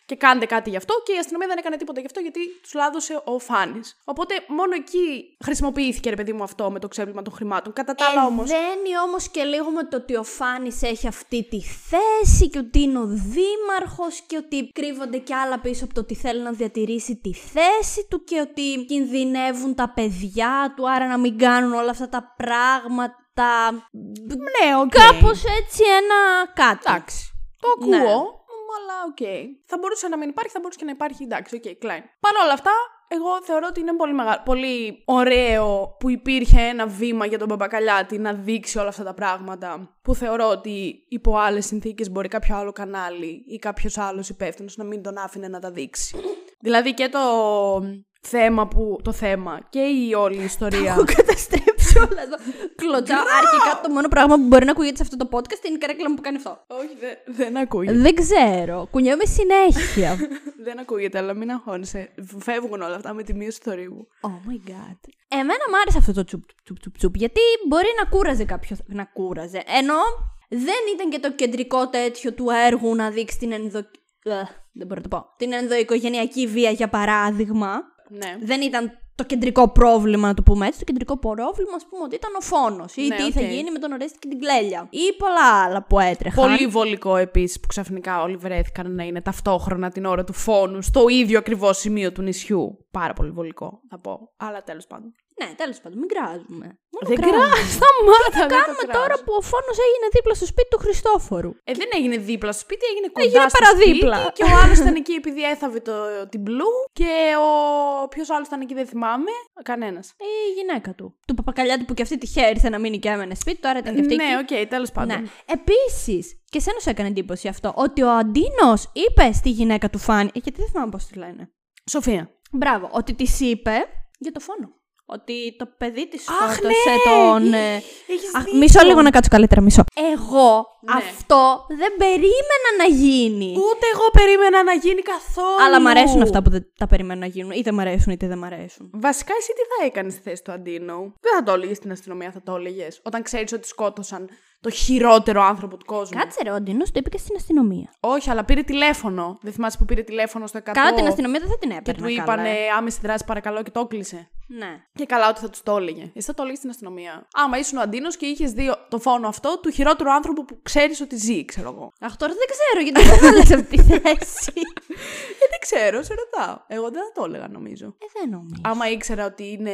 και κάντε κάτι γι' αυτό και η αστυνομία δεν έκανε τίποτα γι' αυτό γιατί τους λάδωσε ο Φάνης. Οπότε μόνο εκεί χρησιμοποιήθηκε ρε παιδί μου αυτό με το ξέπλυμα των χρημάτων. Κατά τα άλλα όμως... Δένει όμως και λίγο με το ότι ο Φάνης έχει αυτή τη θέση και ότι είναι ο δήμαρχος και ότι κρύβονται κι άλλα πίσω από το ότι θέλει να διατηρήσει τη θέση του και ότι κινδυνεύουν τα παιδιά του, άρα να μην κάνουν όλα αυτά τα πράγματα. Ναι, οκ. Κάπως έτσι ένα κάτι. Εντάξει. Το ακούω, Ναι. αλλά οκ. Θα μπορούσε να μην υπάρχει, θα μπορούσε και να υπάρχει. Εντάξει, οκ, κλάιν. Παρ' όλα αυτά, εγώ θεωρώ ότι είναι πολύ, μεγα... πολύ ωραίο που υπήρχε ένα βήμα για τον Παπακαλιάτη να δείξει όλα αυτά τα πράγματα. Που θεωρώ ότι υπό άλλες συνθήκες μπορεί κάποιο άλλο κανάλι ή κάποιος άλλος υπεύθυνος να μην τον άφηνε να τα δείξει. δηλαδή και το θέμα που. το θέμα και η όλη ιστορία. Έχω καταστρέψει όλα εδώ. Κλωτσάω. Αρχικά το μόνο πράγμα που μπορεί να ακούγεται σε αυτό το podcast είναι η καρέκλα μου που κάνει αυτό. Όχι, δεν, δεν ακούγεται. Δεν ξέρω. Κουνιόμαι συνέχεια. (laughs) δεν ακούγεται, αλλά μην αγχώνεσαι. Φεύγουν όλα αυτά με τη μείωση του θορύβου. Oh my god. Εμένα μου άρεσε αυτό το τσουπ τσουπ τσουπ τσουπ γιατί μπορεί να κούραζε κάποιος να κούραζε. Ενώ δεν ήταν και το κεντρικό τέτοιο του έργου να δείξει την ενδο... Ε, δεν μπορώ να το πω. Την ενδοοικογενειακή βία για παράδειγμα. Ναι. Δεν ήταν το κεντρικό πρόβλημα, να το πούμε έτσι. Το κεντρικό πρόβλημα, ας πούμε, ότι ήταν ο φόνος. Ή Ναι, τι οκ. θα γίνει με τον Ορέστη και την Κλέλια. Ή πολλά άλλα που έτρεχαν. Πολύ βολικό επίσης που ξαφνικά όλοι βρέθηκαν να είναι ταυτόχρονα την ώρα του φόνου στο ίδιο ακριβώς σημείο του νησιού. Πάρα πολύ βολικό, θα πω. Αλλά τέλος πάντων. Ναι, τέλος πάντων, μην κράζουμε. Μόνο Δεν κράζουμε. κράζει, σταμάτα. δεν το Κάνουμε κράζω. τώρα που ο φόνος έγινε δίπλα στο σπίτι του Χριστόφορου; Ε, δεν έγινε δίπλα στο σπίτι, έγινε κοντά Έγινε στο παραδίπλα. σπίτι και ο άλλος ήταν εκεί επειδή έθαβε το, την Blue και ο ποιος άλλος ήταν εκεί δεν θυμάμαι. Κανένας. Η γυναίκα του. Του Παπακαλιάτη που και αυτή τυχαία ήρθε να μείνει και έμενε σπίτι, τώρα ήταν και αυτή. Ναι, εκεί. οκ, τέλος πάντων. Ναι. Επίσης, και σένα σου έκανε εντύπωση αυτό, ότι ο Αντίνος είπε στη γυναίκα του Φάνη. ε, Γιατί δεν θυμάμαι πώς τη λένε. Σοφία. Μπράβο, ότι της είπε για το φόνο. Ότι το παιδί της Αχ, σκότωσε ναι! τον. ε, Έχεις Αχ, δίκιο. μισό λίγο να κάτσω καλύτερα, μισό. Εγώ Ναι. αυτό δεν περίμενα να γίνει. Ούτε εγώ περίμενα να γίνει καθόλου. Αλλά μ' αρέσουν αυτά που δεν τα περιμένω να γίνουν. Ή δεν μ' αρέσουν, είτε δεν μ' αρέσουν. Βασικά, εσύ τι θα έκανες στη θέση του Αντίνου; Δεν θα το έλεγες στην αστυνομία, θα το έλεγες. Όταν ξέρεις ότι σκότωσαν το χειρότερο άνθρωπο του κόσμου. Κάτσε ρε, ο Αντίνος το είπε και στην αστυνομία. Όχι, αλλά πήρε τηλέφωνο. Δεν θυμάσαι που πήρε τηλέφωνο στο 100. Καλά, την αστυνομία δεν θα την Και έπαιρνε. του είπανε άμεση δράση, παρακαλώ, και το κλείσε. Ναι. Και καλά ότι θα τους το έλεγε. Εσύ θα το έλεγες στην αστυνομία. Άμα ήσουν ο Αντίνος και είχες δει το φόνο αυτό του χειρότερου άνθρωπου που ξέρεις ότι ζει, ξέρω εγώ. Αχ, τώρα δεν ξέρω γιατί δεν βάλες αυτή τη θέση. (laughs) Ε, δεν ξέρω, σε ρωτάω. Εγώ δεν θα το έλεγα, νομίζω. ε, δεν νομίζω. Άμα ήξερα ότι είναι.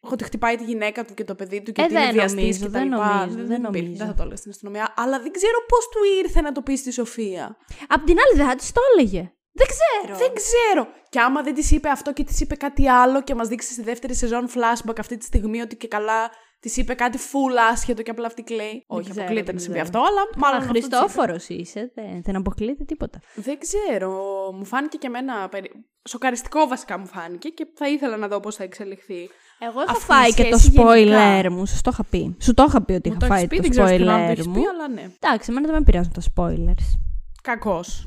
Ότι χτυπάει τη γυναίκα του και το παιδί του και Ε, ότι είναι δεν βιαστής νομίζω, και τα δεν λοιπά. νομίζω, δεν υπήρχε, νομίζω. Δεν θα το έλεγα στην αστυνομία. Αλλά δεν ξέρω πώς του ήρθε να το πεις στη Σοφία. Απ' την άλλη, δεν θα της το έλεγε. Δεν ξέρω. Δεν ξέρω. Και άμα δεν της είπε αυτό και της είπε κάτι άλλο και μας δείξει στη δεύτερη σεζόν flashback αυτή τη στιγμή ότι και καλά Της είπε κάτι full άσχετο και απλά αυτή κλαίει. Όχι, ξέρω, αποκλείεται δεν να συμβεί ξέρω. αυτό, αλλά μάλλον. Αλλά αυτό της είπε. Χριστόφορος είσαι, δεν, δεν αποκλείεται τίποτα. Δεν ξέρω. Μου φάνηκε και εμένα. περι- Σοκαριστικό βασικά μου φάνηκε και θα ήθελα να δω πώς θα εξελιχθεί. Εγώ είχα Αυτή η φάει και το σχέση spoiler γενικά. μου. Σου το είχα πει. Σου το είχα πει ότι Μου είχα το φάει έχει πει, το δεν ξέρω σχεδόν αν το spoiler έχει μου. πει, αλλά ναι. Εντάξει, εμένα δεν με πειράζουν τα spoilers. Κακός.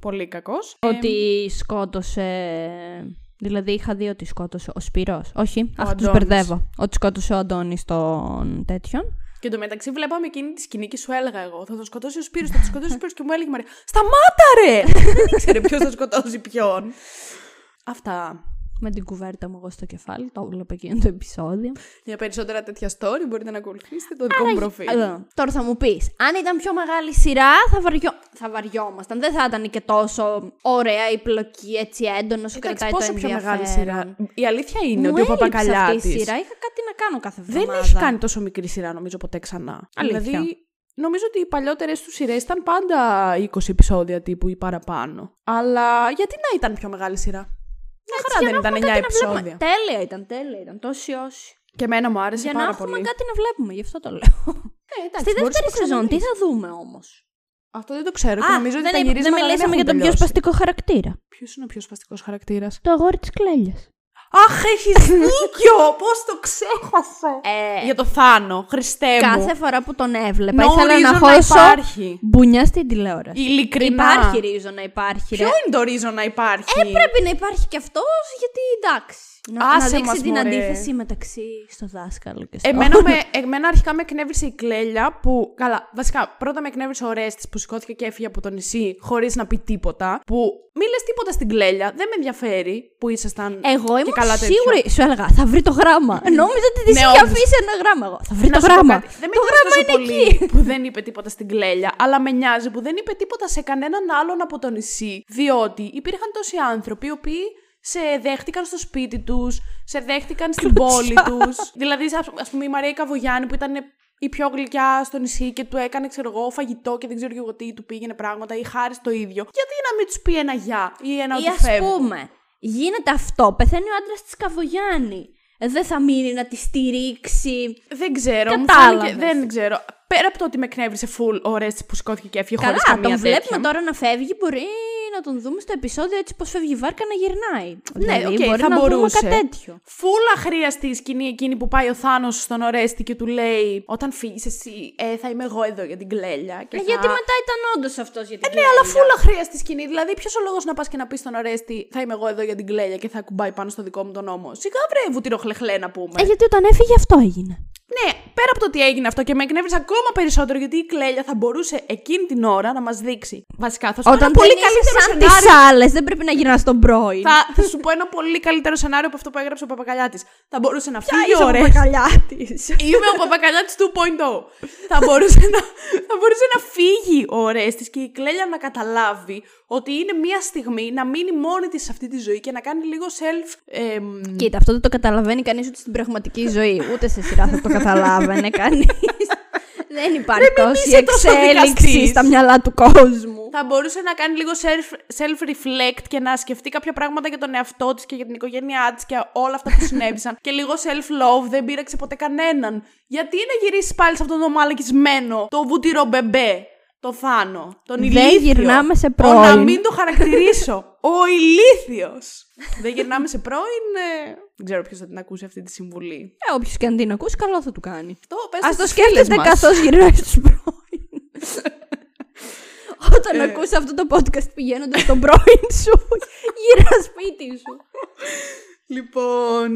Πολύ κακός. Ότι σκότωσε. Δηλαδή είχα δει ότι σκότωσε ο Σπυρός. Όχι, αχ, τους Αντώνης. μπερδεύω. Ότι σκότωσε ο Αντώνης τον τέτοιον. Και εντωμεταξύ βλέπαμε εκείνη τη σκηνή και σου έλεγα εγώ: Θα το σκοτώσει ο Σπύρος, θα το σκοτώσει ο Σπύρος. και μου έλεγε η Μαρία: Σταμάτα ρε! (laughs) Δεν ήξερε ποιος θα σκοτώσει ποιον. Αυτά. Με την κουβέρτα μου εγώ στο κεφάλι. Το έβλεπα εκείνο το επεισόδιο. Για περισσότερα τέτοια story μπορείτε να ακολουθήσετε το δικό μου προφίλ. Ε, Τώρα θα μου πεις, αν ήταν πιο μεγάλη σειρά, θα, βαριό... θα βαριόμασταν. Δεν θα ήταν και τόσο ωραία η πλοκή, έτσι έντονος, σου Εντάξει, κρατάει το πόσο πιο ενδιαφέρον. μεγάλη σειρά. Η αλήθεια είναι Μου ότι ο έλειψε αυτή Παπακαλιάτης η σειρά. Είχα κάτι να κάνω κάθε δεν εβδομάδα. έχει κάνει τόσο μικρή σειρά, νομίζω, ποτέ ξανά. Αλήθεια. Δηλαδή, νομίζω ότι οι παλιότερες τους σειρές ήταν πάντα 20 επεισόδια τύπου ή παραπάνω. Αλλά γιατί να ήταν πιο μεγάλη σειρά; Μια χαρά δεν ήταν 9 Κάτι να βλέπουμε. επεισόδια. Τέλεια ήταν, τέλεια ήταν. Τόση όση. Και εμένα μου άρεσε Για να πάρα έχουμε πολύ. κάτι να βλέπουμε, γι' αυτό το λέω. Ε, εντάξει, Στη μπορείς να δεύτερη το σεζόν, τι ξαναδείς. θα δούμε όμως; Αυτό δεν το ξέρω και νομίζω ότι τα δεν, είπα- γυρίσματα δεν μιλήσαμε έχουν για τον πιο τελειώσει. σπαστικό χαρακτήρα. Ποιος είναι ο πιο σπαστικός χαρακτήρας; Το αγόρι της κλέλιας. Αχ, έχεις δίκιο! Πώς το ξέχασα. Ε, Για το Θάνο, Χριστέ μου. κάθε φορά που τον έβλεπα, No ήθελα να reason χώσω υπάρχει. μπουνιά στην τηλεόραση. Ειλικρινά. Υπάρχει ρίζο να υπάρχει. Ποιο ρε. είναι το ρίζο να υπάρχει; Ε, πρέπει να υπάρχει και αυτός, γιατί εντάξει. Να, να Άσε δείξει μας, την μωρέ. αντίθεση μεταξύ στο δάσκαλο και στο. Εμένα, (laughs) με, εμένα αρχικά με εκνεύρισε η κλέλια που. Καλά, βασικά πρώτα με εκνεύρισε ο Ρέστη που σηκώθηκε και έφυγε από το νησί χωρίς να πει τίποτα. Που μη λες τίποτα στην κλέλια, δεν με ενδιαφέρει που ήσασταν. Εγώ και ήμουν καλά τέτοιο. σίγουρη. Σου έλεγα, θα βρει το γράμμα. Νόμιζα ότι τη Ναι, είχε όντως. αφήσει ένα γράμμα. Εγώ. Θα βρει Να το σου πω γράμμα. κάτι, Δεν με το νοιάζει γράμμα τόσο είναι πολύ εκεί. που δεν είπε τίποτα στην κλέλια, αλλά με νοιάζει που δεν είπε τίποτα σε κανέναν άλλον από το νησί. Διότι υπήρχαν τόσοι άνθρωποι οι οποίοι σε δέχτηκαν στο σπίτι τους, σε δέχτηκαν στην πόλη τους. δηλαδή, ας πούμε, η Μαρία Καβογιάννη που ήταν η πιο γλυκιά στο νησί και του έκανε, ξέρω εγώ, φαγητό και δεν ξέρω και εγώ τι, του πήγαινε πράγματα, ή χάρη το ίδιο. Γιατί να μην τους πει ένα γεια ή ένα Ή ότι ας φεύγω. πούμε, γίνεται αυτό. Πεθαίνει ο άντρας της Καβογιάννη. Ε, Δεν θα μείνει να τη στηρίξει. Δεν ξέρω, μου Κατάλαβες. φάνηκε. Δεν ξέρω. Πέρα από το ότι με εκνεύρισε full ο Ρέστη που σηκώθηκε και έφυγε χωρίς Καλά, καμία τον τέτοια. βλέπουμε τώρα να φεύγει. Μπορεί να τον δούμε στο επεισόδιο έτσι πως φεύγει η βάρκα να γυρνάει. Ναι, Δηλαδή, οκ, μπορεί θα να μπορούσε. δούμε κάτι τέτοιο. Φουλ αχρείαστη η σκηνή εκείνη που πάει ο Θάνος στον Ορέστη και του λέει: Όταν φύγεις εσύ, ε, θα είμαι εγώ εδώ για την κλέλια. Και Ε, θα... Γιατί μετά ήταν όντως αυτός για την Ναι, αλλά φουλ αχρείαστη σκηνή. Δηλαδή, ποιος ο λόγος να πας και να πεις στον Ορέστη: Θα είμαι εγώ εδώ για την κλέλια και θα ακουμπάει πάνω στο δικό μου τον ώμο. Σιγά βρε, βουτυροχλεχλέ να πούμε. Ε, γιατί όταν έφυγε αυτό έγινε. Ναι, πέρα από το ότι έγινε αυτό και με εκνεύρισε ακόμα περισσότερο γιατί η κλέλια θα μπορούσε εκείνη την ώρα να μας δείξει. Βασικά, θα σου πω Όταν ένα πολύ δεν είσαι καλύτερο σαν σενάριο. τις άλλες, δεν πρέπει να γυρνάς στον πρώην. Θα, θα σου πω ένα πολύ καλύτερο σενάριο από αυτό που έγραψε ο Παπακαλιάτης. Θα μπορούσε να φύγει είσαι ο ο Ορέστης. Παπακαλιάτης; Είμαι ο Παπακαλιάτης 2.0. θα, μπορούσε να, θα μπορούσε να φύγει ο Ορέστη και η Κλέλια να καταλάβει ότι είναι μία στιγμή να μείνει μόνη της σε αυτή τη ζωή και να κάνει λίγο self. εμ, Κοίτα, αυτό δεν το καταλαβαίνει κανείς ούτε στην πραγματική ζωή. Ούτε σε σειρά θα το καταλάβαινε κανείς. δεν υπάρχει Ρε, μην τόση είσαι τόσο εξέλιξη δικαστής. στα μυαλά του κόσμου. θα μπορούσε να κάνει λίγο self, self-reflect και να σκεφτεί κάποια πράγματα για τον εαυτό της και για την οικογένειά της και όλα αυτά που συνέβησαν. (laughs) και λίγο self-love, δεν πείραξε ποτέ κανέναν. Γιατί να γυρίσεις πάλι σε αυτόν τον μαλακισμένο, το βουτυρό μπεμπέ, το θάνο, τον Δεν ηλίθιο. γυρνάμε σε Ο πρώην. να μην το χαρακτηρίσω. Ο ηλίθιος. δεν γυρνάμε σε πρώην. ε, δεν ξέρω ποιος θα την ακούσει αυτή τη συμβουλή. Ε, όποιος και αν την ακούσει, καλό θα του κάνει. Αυτό πες Α το το στις φίλες σκέφτεται μας. καθώς γυρνάει στους πρώην. (laughs) Όταν Ε. ακούς αυτό το podcast πηγαίνοντας στον πρώην σου, γύρω σπίτι σου. Λοιπόν.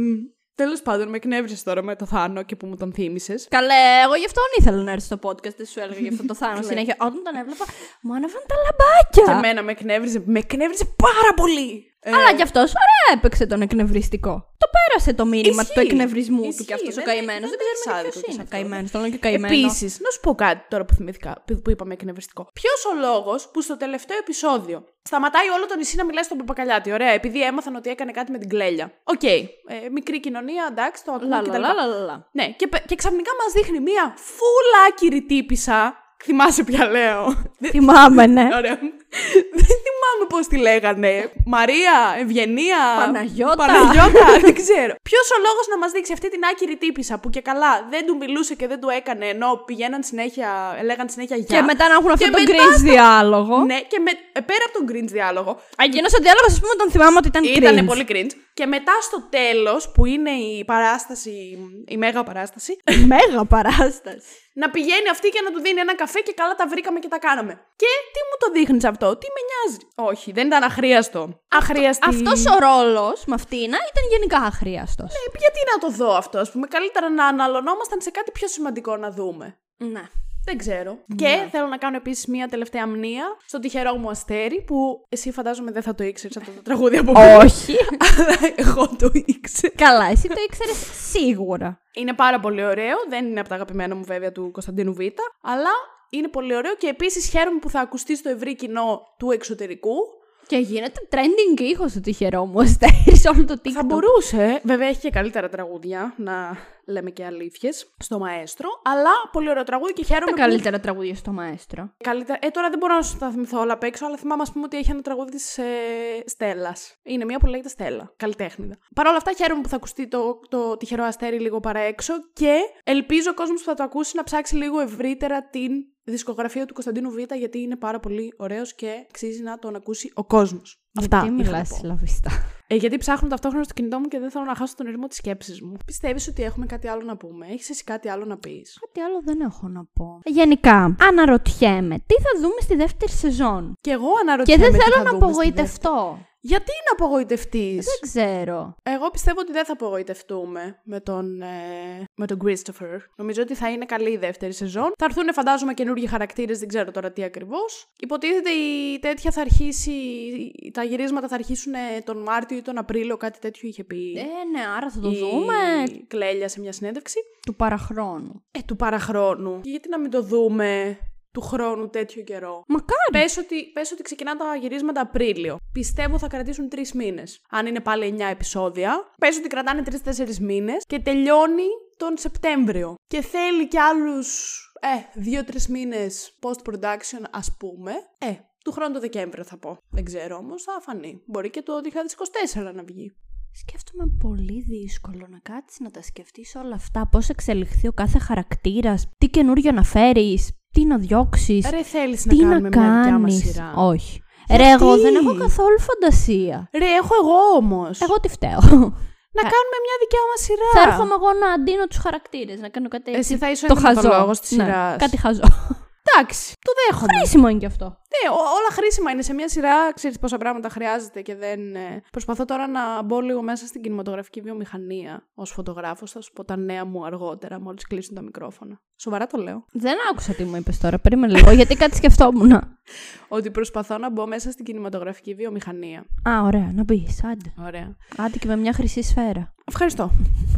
Τέλος πάντων, με εκνεύρισε τώρα με το Θάνο και που μου τον θύμισες. Καλέ, εγώ γι' αυτόν ήθελα να έρθει στο podcast, δεν σου έλεγα γι' αυτό το θάνο. (laughs) Συνέχεια, όταν τον έβλεπα, μου άναβαν τα λαμπάκια. Και εμένα με εκνεύριζε, με εκνεύριζε πάρα πολύ. Ε, Αλλά κι αυτός ωραία έπαιξε τον εκνευριστικό. Το πέρασε το μήνυμα Ισχύει. του εκνευρισμού του Ισχύει, κι αυτός ο δεν- καημένος. δεν Δεν έχεις ξέρουμε άδικο ποιος και σε είναι αυτό. καημένο. Τον λέω και καημένο. Επίσης, να σου πω κάτι τώρα που θυμήθηκα, που είπαμε εκνευριστικό. Ποιος ο λόγος που στο τελευταίο επεισόδιο σταματάει όλο το νησί να μιλάει στον Παπακαλιάτη. Ωραία, επειδή έμαθαν ότι έκανε κάτι με την κλέλια. Οκ. Ε, μικρή κοινωνία, εντάξει, το ακούμε Λα, και λα, τα λα, λοιπά. λα, λα, λα. Ναι, και, πε- και ξαφνικά μας δείχνει μία φουλ άκυρη τύπισσα. Θυμάσαι ποια λέω. Δεν- Θυμάμαι, ναι. Ωραία. (laughs) Δεν θυμάμαι πώς τη λέγανε. Μαρία, Ευγενία. Παναγιώτα. Παναγιώτα, (laughs) δεν ξέρω. Ποιος ο λόγος να μας δείξει αυτή την άκυρη τύπησα που και καλά δεν του μιλούσε και δεν του έκανε ενώ πηγαίναν συνέχεια, λέγαν συνέχεια γεια. Και μετά να έχουν αυτό Και το μετά cringe διάλογο. Ναι, και με, ε, πέρα από τον cringe διάλογο, Εκείνος ο διάλογος, ας πούμε, τον θυμάμαι ότι ήταν ήταν cringe. πολύ cringe. Και μετά στο τέλος, που είναι η παράσταση, η μέγα παράσταση, Μέγα παράσταση. να πηγαίνει αυτή και να του δίνει ένα καφέ και καλά τα βρήκαμε και τα κάναμε. Και τι μου το δείχνεις αυτό, τι με νοιάζει. Όχι, δεν ήταν αχρίαστο. Αχρίαστη. Αυτός ο ρόλος με αυτήν ήταν γενικά αχρίαστος. Ε, γιατί να το δω αυτό, ας πούμε. Καλύτερα να αναλωνόμασταν σε κάτι πιο σημαντικό να δούμε. Ναι. Δεν ξέρω. Και θέλω να κάνω επίσης μία τελευταία μνήα στο τυχερό μου αστέρι που εσύ φαντάζομαι δεν θα το ήξερες αυτό το τραγούδι από πριν. Όχι. Αλλά εγώ το ήξερα. Καλά, εσύ το ήξερες σίγουρα. Είναι πάρα πολύ ωραίο. Δεν είναι από τα αγαπημένα μου βέβαια του Κωνσταντίνου Β. Αλλά είναι πολύ ωραίο και επίσης χαίρομαι που θα ακουστεί στο ευρύ κοινό του εξωτερικού. Και γίνεται trending ήχος το τυχερό μου αστέρι (laughs) σε όλο το TikTok. Θα μπορούσε, βέβαια έχει και καλύτερα τραγούδια, να λέμε και αλήθειες, στο μαέστρο. Αλλά πολύ ωραίο τραγούδι και χαίρομαι. τα που- καλύτερα τραγούδια στο μαέστρο; Καλύτερα. Ε, τώρα δεν μπορώ να σου τα θυμηθώ όλα απ' έξω, αλλά θυμάμαι, ας πούμε, ότι έχει ένα τραγούδι της ε, Στέλλας. Είναι μία που λέγεται Στέλλα. Καλλιτέχνηδα. Παρ' όλα αυτά, χαίρομαι που θα ακουστεί το, το τυχερό αστέρι λίγο παραέξω και ελπίζω ο κόσμος που θα το ακούσει να ψάξει λίγο ευρύτερα την δισκογραφία του Κωνσταντίνου Β, γιατί είναι πάρα πολύ ωραίος και αξίζει να τον ακούσει ο κόσμος. Αυτά. Τι είχα να μιλάς πω. σλαβιστά. Ε, γιατί ψάχνω ταυτόχρονα στο κινητό μου και δεν θέλω να χάσω τον ρυθμό της σκέψης μου. Πιστεύεις ότι έχουμε κάτι άλλο να πούμε; Έχεις εσύ κάτι άλλο να πεις; Κάτι άλλο δεν έχω να πω. Γενικά, αναρωτιέμαι τι θα δούμε στη δεύτερη σεζόν; Και εγώ Και αναρωτιέμαι. δεν τι θέλω θα να δούμε στη απογοητευτώ. Γιατί να απογοητευτείς; Δεν ξέρω. Εγώ πιστεύω ότι δεν θα απογοητευτούμε με τον, ε, με τον Christopher. Νομίζω ότι θα είναι καλή η δεύτερη σεζόν. Θα έρθουν, φαντάζομαι, καινούργιοι χαρακτήρες, δεν ξέρω τώρα τι ακριβώς. Υποτίθεται η τέτοια θα αρχίσει. Τα γυρίσματα θα αρχίσουν ε, τον Μάρτιο ή τον Απρίλιο, κάτι τέτοιο είχε πει. Ε, ναι, άρα θα το η δούμε Κλέλια σε μια συνέντευξη. του παραχρόνου. Ε, του παραχρόνου. Και γιατί να μην το δούμε; Του χρόνου τέτοιο καιρό. Μακάρι. Πες ότι, πες ότι ξεκινά τα γυρίσματα Απρίλιο. Πιστεύω θα κρατήσουν τρεις μήνες. Αν είναι πάλι 9 επεισόδια, πες ότι κρατάνε 3-4 μήνες και τελειώνει τον Σεπτέμβριο. Και θέλει κι άλλους ε, 2-3 μήνες post-production, ας πούμε. Ε, του χρόνου το Δεκέμβριο θα πω. Δεν ξέρω όμως, θα φανεί. Μπορεί και το 2024 να βγει. Σκέφτομαι πολύ δύσκολο να κάτσεις να τα σκεφτείς όλα αυτά. Πώς εξελιχθεί ο κάθε χαρακτήρας, τι καινούριο να φέρεις, τι να διώξεις, Ρε, θέλεις να τι να κάνουμε μια δικιά μας κάνεις. σειρά; Όχι. Γιατί; Ρε, εγώ δεν έχω καθόλου φαντασία. Ρε, έχω εγώ όμως. Εγώ τι φταίω. Να κάνουμε μια δικιά μας σειρά. Θα έρχομαι εγώ να αντίνω τους χαρακτήρες, να κάνω κάτι έτσι. Εσύ θα είσαι ο το χαζό. ενδυματολόγος της Ναι, σειράς. κάτι χαζό. Εντάξει, το δέχομαι. Χρήσιμο είναι και αυτό. Ναι, ό- όλα χρήσιμα είναι σε μια σειρά. Ξέρεις πόσα πράγματα χρειάζεται και δεν. ε, Προσπαθώ τώρα να μπω λίγο μέσα στην κινηματογραφική βιομηχανία ως φωτογράφος. Θα σου πω τα νέα μου αργότερα, μόλις κλείσουν τα μικρόφωνα. Σοβαρά το λέω. Δεν άκουσα τι μου είπες τώρα. Περίμενε λίγο, γιατί κάτι σκεφτόμουν. (laughs) Ότι προσπαθώ να μπω μέσα στην κινηματογραφική βιομηχανία. Α, ωραία, να μπεις. Άντε. Ωραία. Άντε και με μια χρυσή σφαίρα. Ευχαριστώ.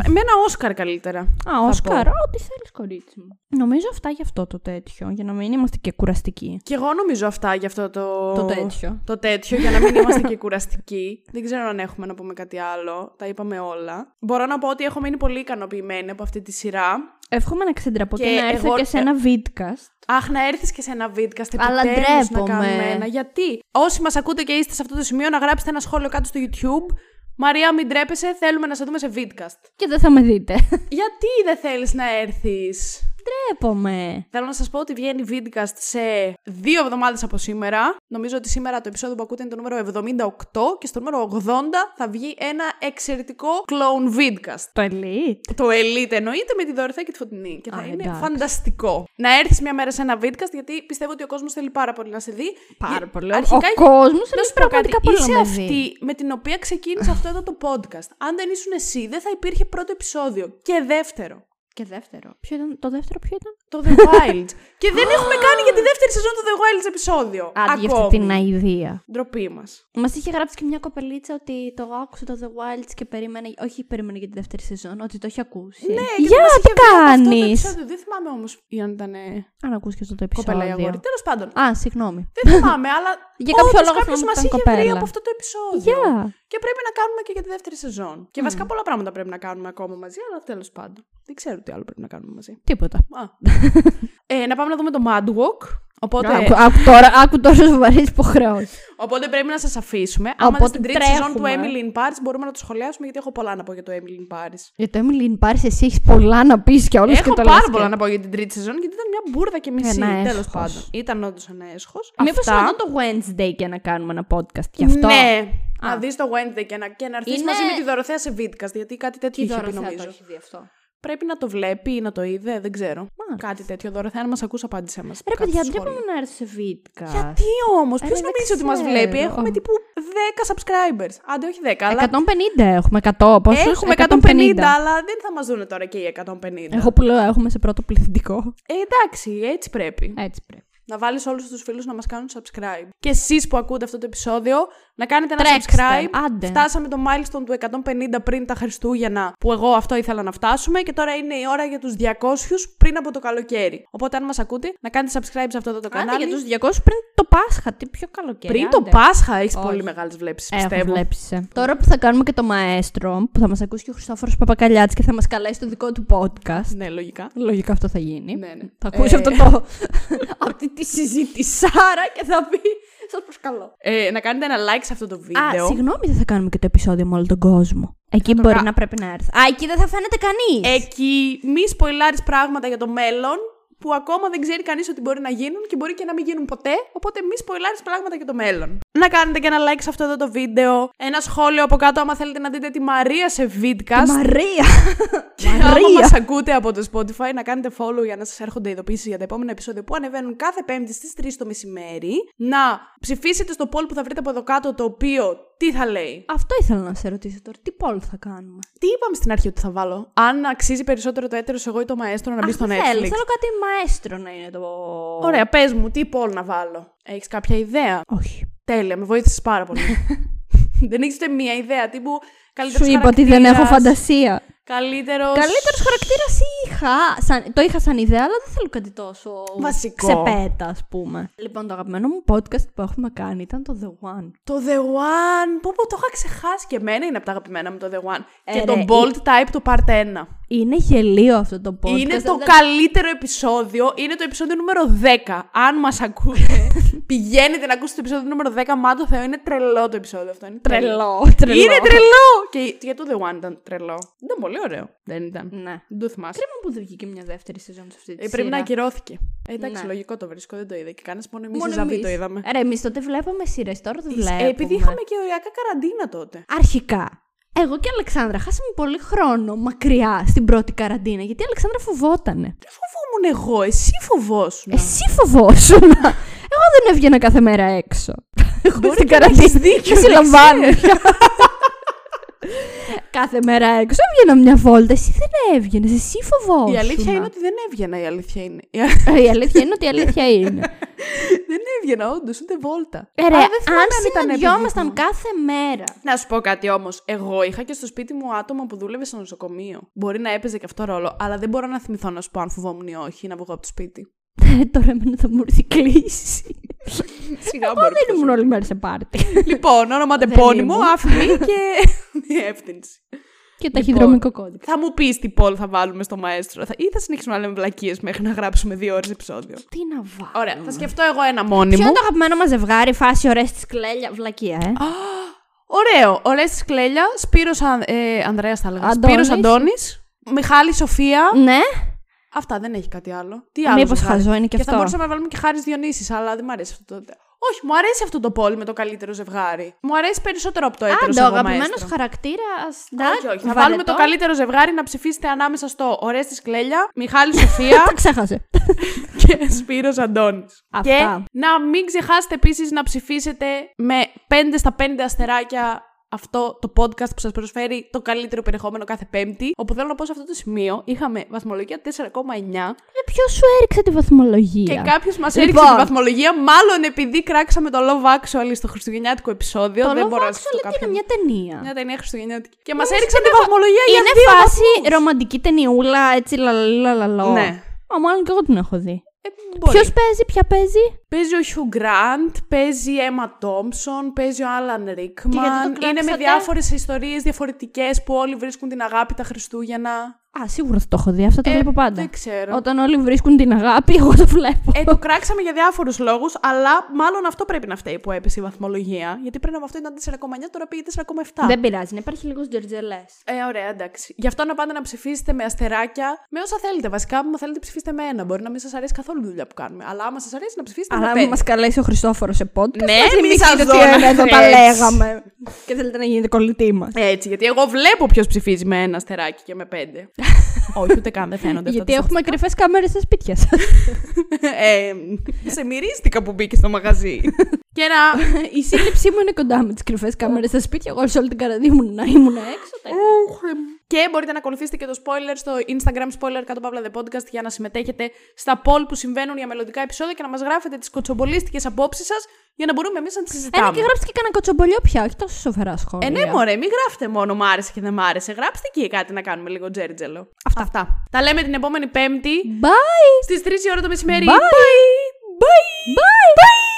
Με ένα Όσκαρ καλύτερα. Α, Όσκαρ, ό,τι θέλεις, κορίτσι μου. Νομίζω αυτά για αυτό το τέτοιο, για να μην είμαστε και κουραστικοί. Και εγώ νομίζω αυτά για αυτό το. Το τέτοιο. Το τέτοιο, για να μην είμαστε και κουραστικοί. Δεν ξέρω αν έχουμε να πούμε κάτι άλλο. Τα είπαμε όλα. Μπορώ να πω ότι έχω μείνει πολύ ικανοποιημένη από αυτή τη σειρά. Εύχομαι να ξεντραπώ και, Και να έρθω εγώ- και σε ένα vidcast. Αχ, να έρθεις και σε ένα vidcast Αλλά επιτέλους να ντρέπομαι. κάνουμε ένα. Γιατί; Όσοι μας ακούτε και είστε σε αυτό το σημείο, να γράψετε ένα σχόλιο κάτω στο YouTube. Μαρία, μην τρέπεσαι, θέλουμε να σε δούμε σε vidcast. Και δεν θα με δείτε. Γιατί δεν θέλεις να έρθεις; Ντρέπομαι. Θέλω να σας πω ότι βγαίνει vidcast σε δύο εβδομάδες από σήμερα. Νομίζω ότι σήμερα το επεισόδιο που ακούτε είναι το νούμερο 78 και στο νούμερο 80 θα βγει ένα εξαιρετικό clone vidcast. Το elite. Το Elite εννοείται με τη Δωρηθά και τη Φωτεινή. Και θα Α, είναι εντάξει. φανταστικό. Να έρθεις μια μέρα σε ένα vidcast, γιατί πιστεύω ότι ο κόσμος θέλει πάρα πολύ να σε δει. Πάρα Για- πολύ. Αρχικά, ο κόσμος να είναι σου πω κάτι. πραγματικά πολύ Είσαι να με δει. αυτή με την οποία ξεκίνησε αυτό εδώ το podcast. Αν δεν ήσουν εσύ, δεν θα υπήρχε πρώτο επεισόδιο. Και δεύτερο. Και δεύτερο. Ποιο ήταν, το δεύτερο ποιο ήταν; Το The Wild. (laughs) και δεν έχουμε κάνει για τη δεύτερη σεζόν το The Wild επεισόδιο. Άντε για αυτή Ακόμη. την αηδία. Ντροπή μας. Μας είχε γράψει και μια κοπελίτσα ότι το άκουσε το The Wilds και περίμενε. Όχι, περίμενε για τη δεύτερη σεζόν, ότι το έχει ακούσει. Ναι, Για μας είχε τι βρει από αυτό το κάνεις. επεισόδιο. Δεν θυμάμαι όμως αν ήταν Αν ακούσει και αυτό το επεισόδιο. κοπέλα ή αγόρι. Τέλος πάντων. Α, συγγνώμη. Δεν θυμάμαι, αλλά. (laughs) Για κάποιο όντως λόγο κάποιος θυμάμαι μας ότι ήταν είχε βρει κοπέλα. από αυτό το επεισόδιο. Γεια. Και πρέπει να κάνουμε και για τη δεύτερη σεζόν. Και βασικά πολλά πράγματα πρέπει να κάνουμε ακόμα μαζί, αλλά τέλος πάντων. Δεν ξέρω τι άλλο πρέπει να κάνουμε μαζί. Τίποτα. Α. ε, να πάμε να δούμε το Mad Walk. Οπότε, Άκου, άκου τώρα, άκου τόσο σοβαρέ υποχρεώσεις. οπότε πρέπει να σας αφήσουμε. Άμα Οπότε δείτε την τρίτη σεζόν του τρέχουμε. Emily in Paris, μπορούμε να το σχολιάσουμε γιατί έχω πολλά να πω για το Emily in Paris. Για το Emily in Paris, εσύ έχεις πολλά να πεις και όλε και Έχω το πάρα λες πολλά και- να πω για την τρίτη σεζόν γιατί ήταν μια μπουρδα και μισή. Ένα Τέλος έσχος. πάντων. Ήταν όντως ένα έσχος. Μήπως να το Wednesday και να κάνουμε ένα podcast γι' αυτό. Ναι. Α. Να δεις το Wednesday και να, και να έρθεις Είναι- μαζί με τη Δωροθέα σε Vidcast, γιατί κάτι τέτοιο Τι είχε πει Δωροθέα νομίζω. το έχει δει αυτό. Πρέπει να το βλέπει ή να το είδε, δεν ξέρω. Μάλιστα. Κάτι τέτοιο. Δωροθέα, αν μας ακούσει, απάντησέ μας. Ρε παιδιά, δεν πρέπει να έρθει σε Vidcast. Γιατί όμως, Ε, ποιος δεν νομίζει ότι μας ξέρω. βλέπει, έχουμε τύπου 10 subscribers. Άντε, όχι 10, αλλά. 150 έχουμε, 100. Πόσο Έχουμε 150, αλλά δεν θα μας δουν τώρα και οι 150. Εγώ που λέω έχουμε σε πρώτο πληθυντικό. Ε, εντάξει, έτσι πρέπει. Έτσι πρέπει. Να βάλεις όλους τους φίλους να μας κάνουν subscribe. Και εσείς που ακούτε αυτό το επεισόδιο, να κάνετε ένα Τρέξτε, subscribe. άντε. Φτάσαμε το milestone του 150 πριν τα Χριστούγεννα, που εγώ αυτό ήθελα να φτάσουμε. Και τώρα είναι η ώρα για τους 200 πριν από το καλοκαίρι. Οπότε, αν μας ακούτε, να κάνετε subscribe σε αυτό εδώ το Άντε κανάλι. για τους 200 πριν το Πάσχα, τι πιο καλοκαίρι. Πριν το άντε. Πάσχα έχεις Όχι. πολύ μεγάλες βλέψεις, Έχω πιστεύω. βλέψεις, ε. Τώρα που θα κάνουμε και το μαέστρο, που θα μας ακούσει και ο Χριστόφορος Παπακαλιάτης και θα μας καλέσει το δικό του podcast. Ναι, λογικά. Λογικά αυτό θα γίνει. Ναι, ναι. Θα ακούσει Ε, αυτό το... (laughs) αυτή τη συζήτησάρα και θα πει... Σας προσκαλώ. Ε, να κάνετε ένα like σε αυτό το βίντεο. Α, συγγνώμη, δεν θα κάνουμε και το επεισόδιο με όλο τον κόσμο. Εκεί το μπορεί κα- να πρέπει να έρθει. Α, εκεί δεν θα φαίνεται κανείς. Εκεί μη σποιλάρεις πράγματα για το μέλλον που ακόμα δεν ξέρει κανείς ότι μπορεί να γίνουν και μπορεί και να μην γίνουν ποτέ. Οπότε μη σποιλάρεις πράγματα για το μέλλον. Να κάνετε και ένα like σε αυτό εδώ το βίντεο. Ένα σχόλιο από κάτω άμα θέλετε να δείτε τη Μαρία σε vidcast. Μαρία. (laughs) Και άμα Μαρία. μας ακούτε από το Spotify, να κάνετε follow για να σας έρχονται ειδοποίησεις για τα επόμενα επεισόδια που ανεβαίνουν κάθε Πέμπτη στις 3 το μεσημέρι. Να ψηφίσετε στο poll που θα βρείτε από εδώ κάτω, το οποίο τι θα λέει. Αυτό ήθελα να σε ρωτήσω τώρα. Τι πόλ θα κάνουμε; Τι είπαμε στην αρχή ότι θα βάλω; Αν αξίζει περισσότερο το έτερο εγώ ή το μαέστρο να μπει στο Αυτό Netflix; θέλω. Θέλω κάτι μαέστρο να είναι το... Ωραία, πες μου, τι poll να βάλω; Έχεις κάποια ιδέα; Όχι. Τέλεια, με βοήθησες πάρα πολύ. (laughs) δεν έχεις ούτε μία ιδέα. Τύπου καλύτερος Σου είπα ότι δεν έχω χαρακτήρας, φαντασία. Καλύτερος... Καλύτερος χαρακτήρας είχα. Σαν, το είχα σαν ιδέα, αλλά δεν θέλω κάτι τόσο. Βασικό. Ξεπέτα, ας πούμε. Λοιπόν, το αγαπημένο μου podcast που έχουμε κάνει ήταν το The One. Το The One. Πω, πω, το είχα ξεχάσει και εμένα είναι από τα αγαπημένα μου το The One. Ε, και ρε, το Bold Type το Part 1. Είναι γελίο αυτό το podcast. είναι το δεν- καλύτερο επεισόδιο. Είναι το επεισόδιο νούμερο 10. Αν μας ακούτε, (laughs) πηγαίνετε να ακούσετε το επεισόδιο νούμερο 10. Μα το Θεό, είναι τρελό το επεισόδιο αυτό. Είναι Τρελό, τρελό. Είναι τρελό! Και για το The One ήταν τρελό. Ήταν πολύ ωραίο. Δεν ήταν. Ναι. Δεν το θυμάσαι. Κρίμα που δεν βγήκε μια δεύτερη σεζόν σε αυτή τη Ε, πρέπει να σειρά. ακυρώθηκε. Ε, εντάξει, Ναι. λογικό το βρίσκω, δεν το είδα. Και κανένας μόνο εμείς η Μόνο Ζαβή εμείς. το είδαμε. Ρε, εμείς τότε βλέπαμε σειρές, τώρα δεν βλέπουμε. Ε, επειδή είχαμε και ωριακά καραντίνα τότε. Αρχικά, εγώ και η Αλεξάνδρα χάσαμε πολύ χρόνο μακριά στην πρώτη καραντίνα, γιατί η Αλεξάνδρα φοβότανε. Δεν φοβόμουν εγώ, εσύ φοβόσουν. Εσύ φοβόσουν. Εγώ δεν έβγαινα κάθε μέρα έξω. Εγώ Μπορεί στην και να έχεις καραντίνα. δίκιο, Δεν δεν συλλαμβάνω. Κάθε μέρα έξω έβγαινα μια βόλτα. Εσύ δεν έβγαινες. Εσύ φοβόσουν. Η αλήθεια είναι ότι δεν έβγαινα, η αλήθεια είναι. Η Ε, Η αλήθεια είναι ότι η αλήθεια είναι. (laughs) δεν έβγαινα, όντως, ούτε βόλτα. Ε, ρε, Αλλά δεν θυμάμαι αν αν ήταν συναντιόμασταν επειδή- κάθε μέρα. Να σου πω κάτι όμως. Εγώ είχα και στο σπίτι μου άτομα που δούλευε στο νοσοκομείο. Μπορεί να έπαιζε και αυτό ρόλο, αλλά δεν μπορώ να θυμηθώ να σου πω αν φοβόμουν ή όχι να βγω από το σπίτι. Ε, (laughs) Τώρα εμένα θα μου έρθει κλίση. Σιγά Εγώ δεν ήμουν όλη μέρα σε πάρτι. Λοιπόν, όνομα (laughs) Δεν τεπώνυμο, ήμουν. άφημη και (laughs) διεύθυνση. Και ταχυδρομικό κώδικα. Θα μου πεις τι πόλ θα βάλουμε στο μαέστρο. Θα... Ή θα συνεχίσουμε να λέμε βλακίες μέχρι να γράψουμε δύο ώρες επεισόδιο. Τι να βάλω. Ωραία, θα σκεφτώ εγώ ένα μόνη Ποιο μου. είναι το αγαπημένο μας ζευγάρι, φάση ωραία τη κλέλια. Βλακεία, ε; Ωραίο. Ωραία στη Κλέλια. Σπύρος Αν... ε, Ανδρέας θα έλεγα. Αντώνης. Σπύρος Αντώνης. Μιχάλη Σοφία. Ναι. Αυτά δεν έχει κάτι άλλο. Τι άλλο. Μήπως ζευγάρι; χαζό είναι και Και θα αυτό. μπορούσαμε να βάλουμε και Χάρης Διονύσης, αλλά δεν μου αρέσει αυτό το. Όχι, μου αρέσει αυτό το πόλι με το καλύτερο ζευγάρι. Μου αρέσει περισσότερο από το έτερο Αν το αγαπημένος χαρακτήρας. Όχι, όχι. Θα βάλουμε το καλύτερο ζευγάρι να ψηφίσετε ανάμεσα στο Ωραία της Κλέλια, Μιχάλη Σοφία (laughs) Τα ξέχασε. (laughs) και Σπύρος Αντώνης. Αυτά. Και να μην ξεχάσετε επίσης να ψηφίσετε με 5 στα 5 αστεράκια αυτό το podcast που σας προσφέρει το καλύτερο περιεχόμενο κάθε Πέμπτη. Όπου θέλω να πω σε αυτό το σημείο είχαμε βαθμολογία 4,9 Ε, Ποιος σου έριξε τη βαθμολογία; και κάποιος μας Λοιπόν. έριξε τη βαθμολογία. Μάλλον επειδή κράξαμε το Love Actually στο χριστουγεννιάτικο επεισόδιο. Το δεν Love μπορώ να Actually σας το τι είναι κάποιον. μια ταινία. Μια ταινία χριστουγεννιάτικη. Και μας έριξαν τη βαθμολογία για Είναι δύο φάση βαθμούς. ρομαντική ταινιούλα, έτσι λαλαλαλαλό. Ναι. Α, μάλλον και εγώ την έχω δει. Ε, μπορεί. Ποιος παίζει, ποια παίζει; Παίζει ο Hugh Grant, παίζει η Emma Thompson, παίζει ο Alan γιατί Rickman. το Είναι με κλάψατε; διάφορες ιστορίες διαφορετικές που όλοι βρίσκουν την αγάπη τα Χριστούγεννα. Α, σίγουρα θα το έχω δει. Αυτό το Ε, βλέπω πάντα. Δεν ξέρω. Όταν όλοι βρίσκουν την αγάπη, εγώ το βλέπω. Ε, το κράξαμε για διάφορους λόγους, αλλά μάλλον αυτό πρέπει να φταίει που έπεσε η βαθμολογία. Γιατί πριν από αυτό ήταν 4,9, τώρα πήγε 4,7. Δεν πειράζει, να υπάρχει λίγος τζερτζελές. Ε, ωραία, εντάξει. Γι' αυτό να πάτε να ψηφίσετε με αστεράκια, με όσα θέλετε. Βασικά, άμα θέλετε, ψηφίστε με ένα. Μπορεί να μην σας αρέσει καθόλου η δουλειά που κάνουμε. Αλλά άμα σας αρέσει, να ψηφίσετε Αλλά με άμα πέντε. μας καλέσει ο Χριστόφορος σε podcast, Ναι, θα μη θυμηθείτε σας τι δω να- εδώ τα έτσι. λέγαμε. και θέλετε να γίνετε κολλητοί μας. Έτσι, γιατί εγώ βλέπω ποιος ψηφίζει με ένα αστεράκι και με πέντε. (laughs) Όχι, ούτε καν δεν φαίνονται αυτά. Γιατί τα έχουμε κρυφές κάμερες στα σπίτια σας. (laughs) ε, σε μυρίστηκα που μπήκε στο μαγαζί. και να. Η σύλληψή μου είναι κοντά με τις κρυφές κάμερες στα σπίτια. Εγώ σε όλη την καραδί μου να ήμουν έξω. Τα- και μπορείτε να ακολουθήσετε και το spoiler στο Instagram spoiler κάτω παύλα the podcast για να συμμετέχετε στα poll που συμβαίνουν για μελλοντικά επεισόδια και να μας γράφετε τις κοτσομπολίστικες απόψεις σας για να μπορούμε εμείς να τις συζητάμε. Ένα και γράψτε και κανένα κοτσομπολιό πια, όχι τόσο σοβαρά σχόλια. Ε, ναι, μωρέ, μην γράφετε μόνο μ' άρεσε και δεν μ' άρεσε. Γράψτε εκεί κάτι να κάνουμε λίγο τζέρτζελο. Αυτά. Τα λέμε την επόμενη Πέμπτη Bye! στις 3 η ώρα το μεσημέρι. Bye! Bye! Bye!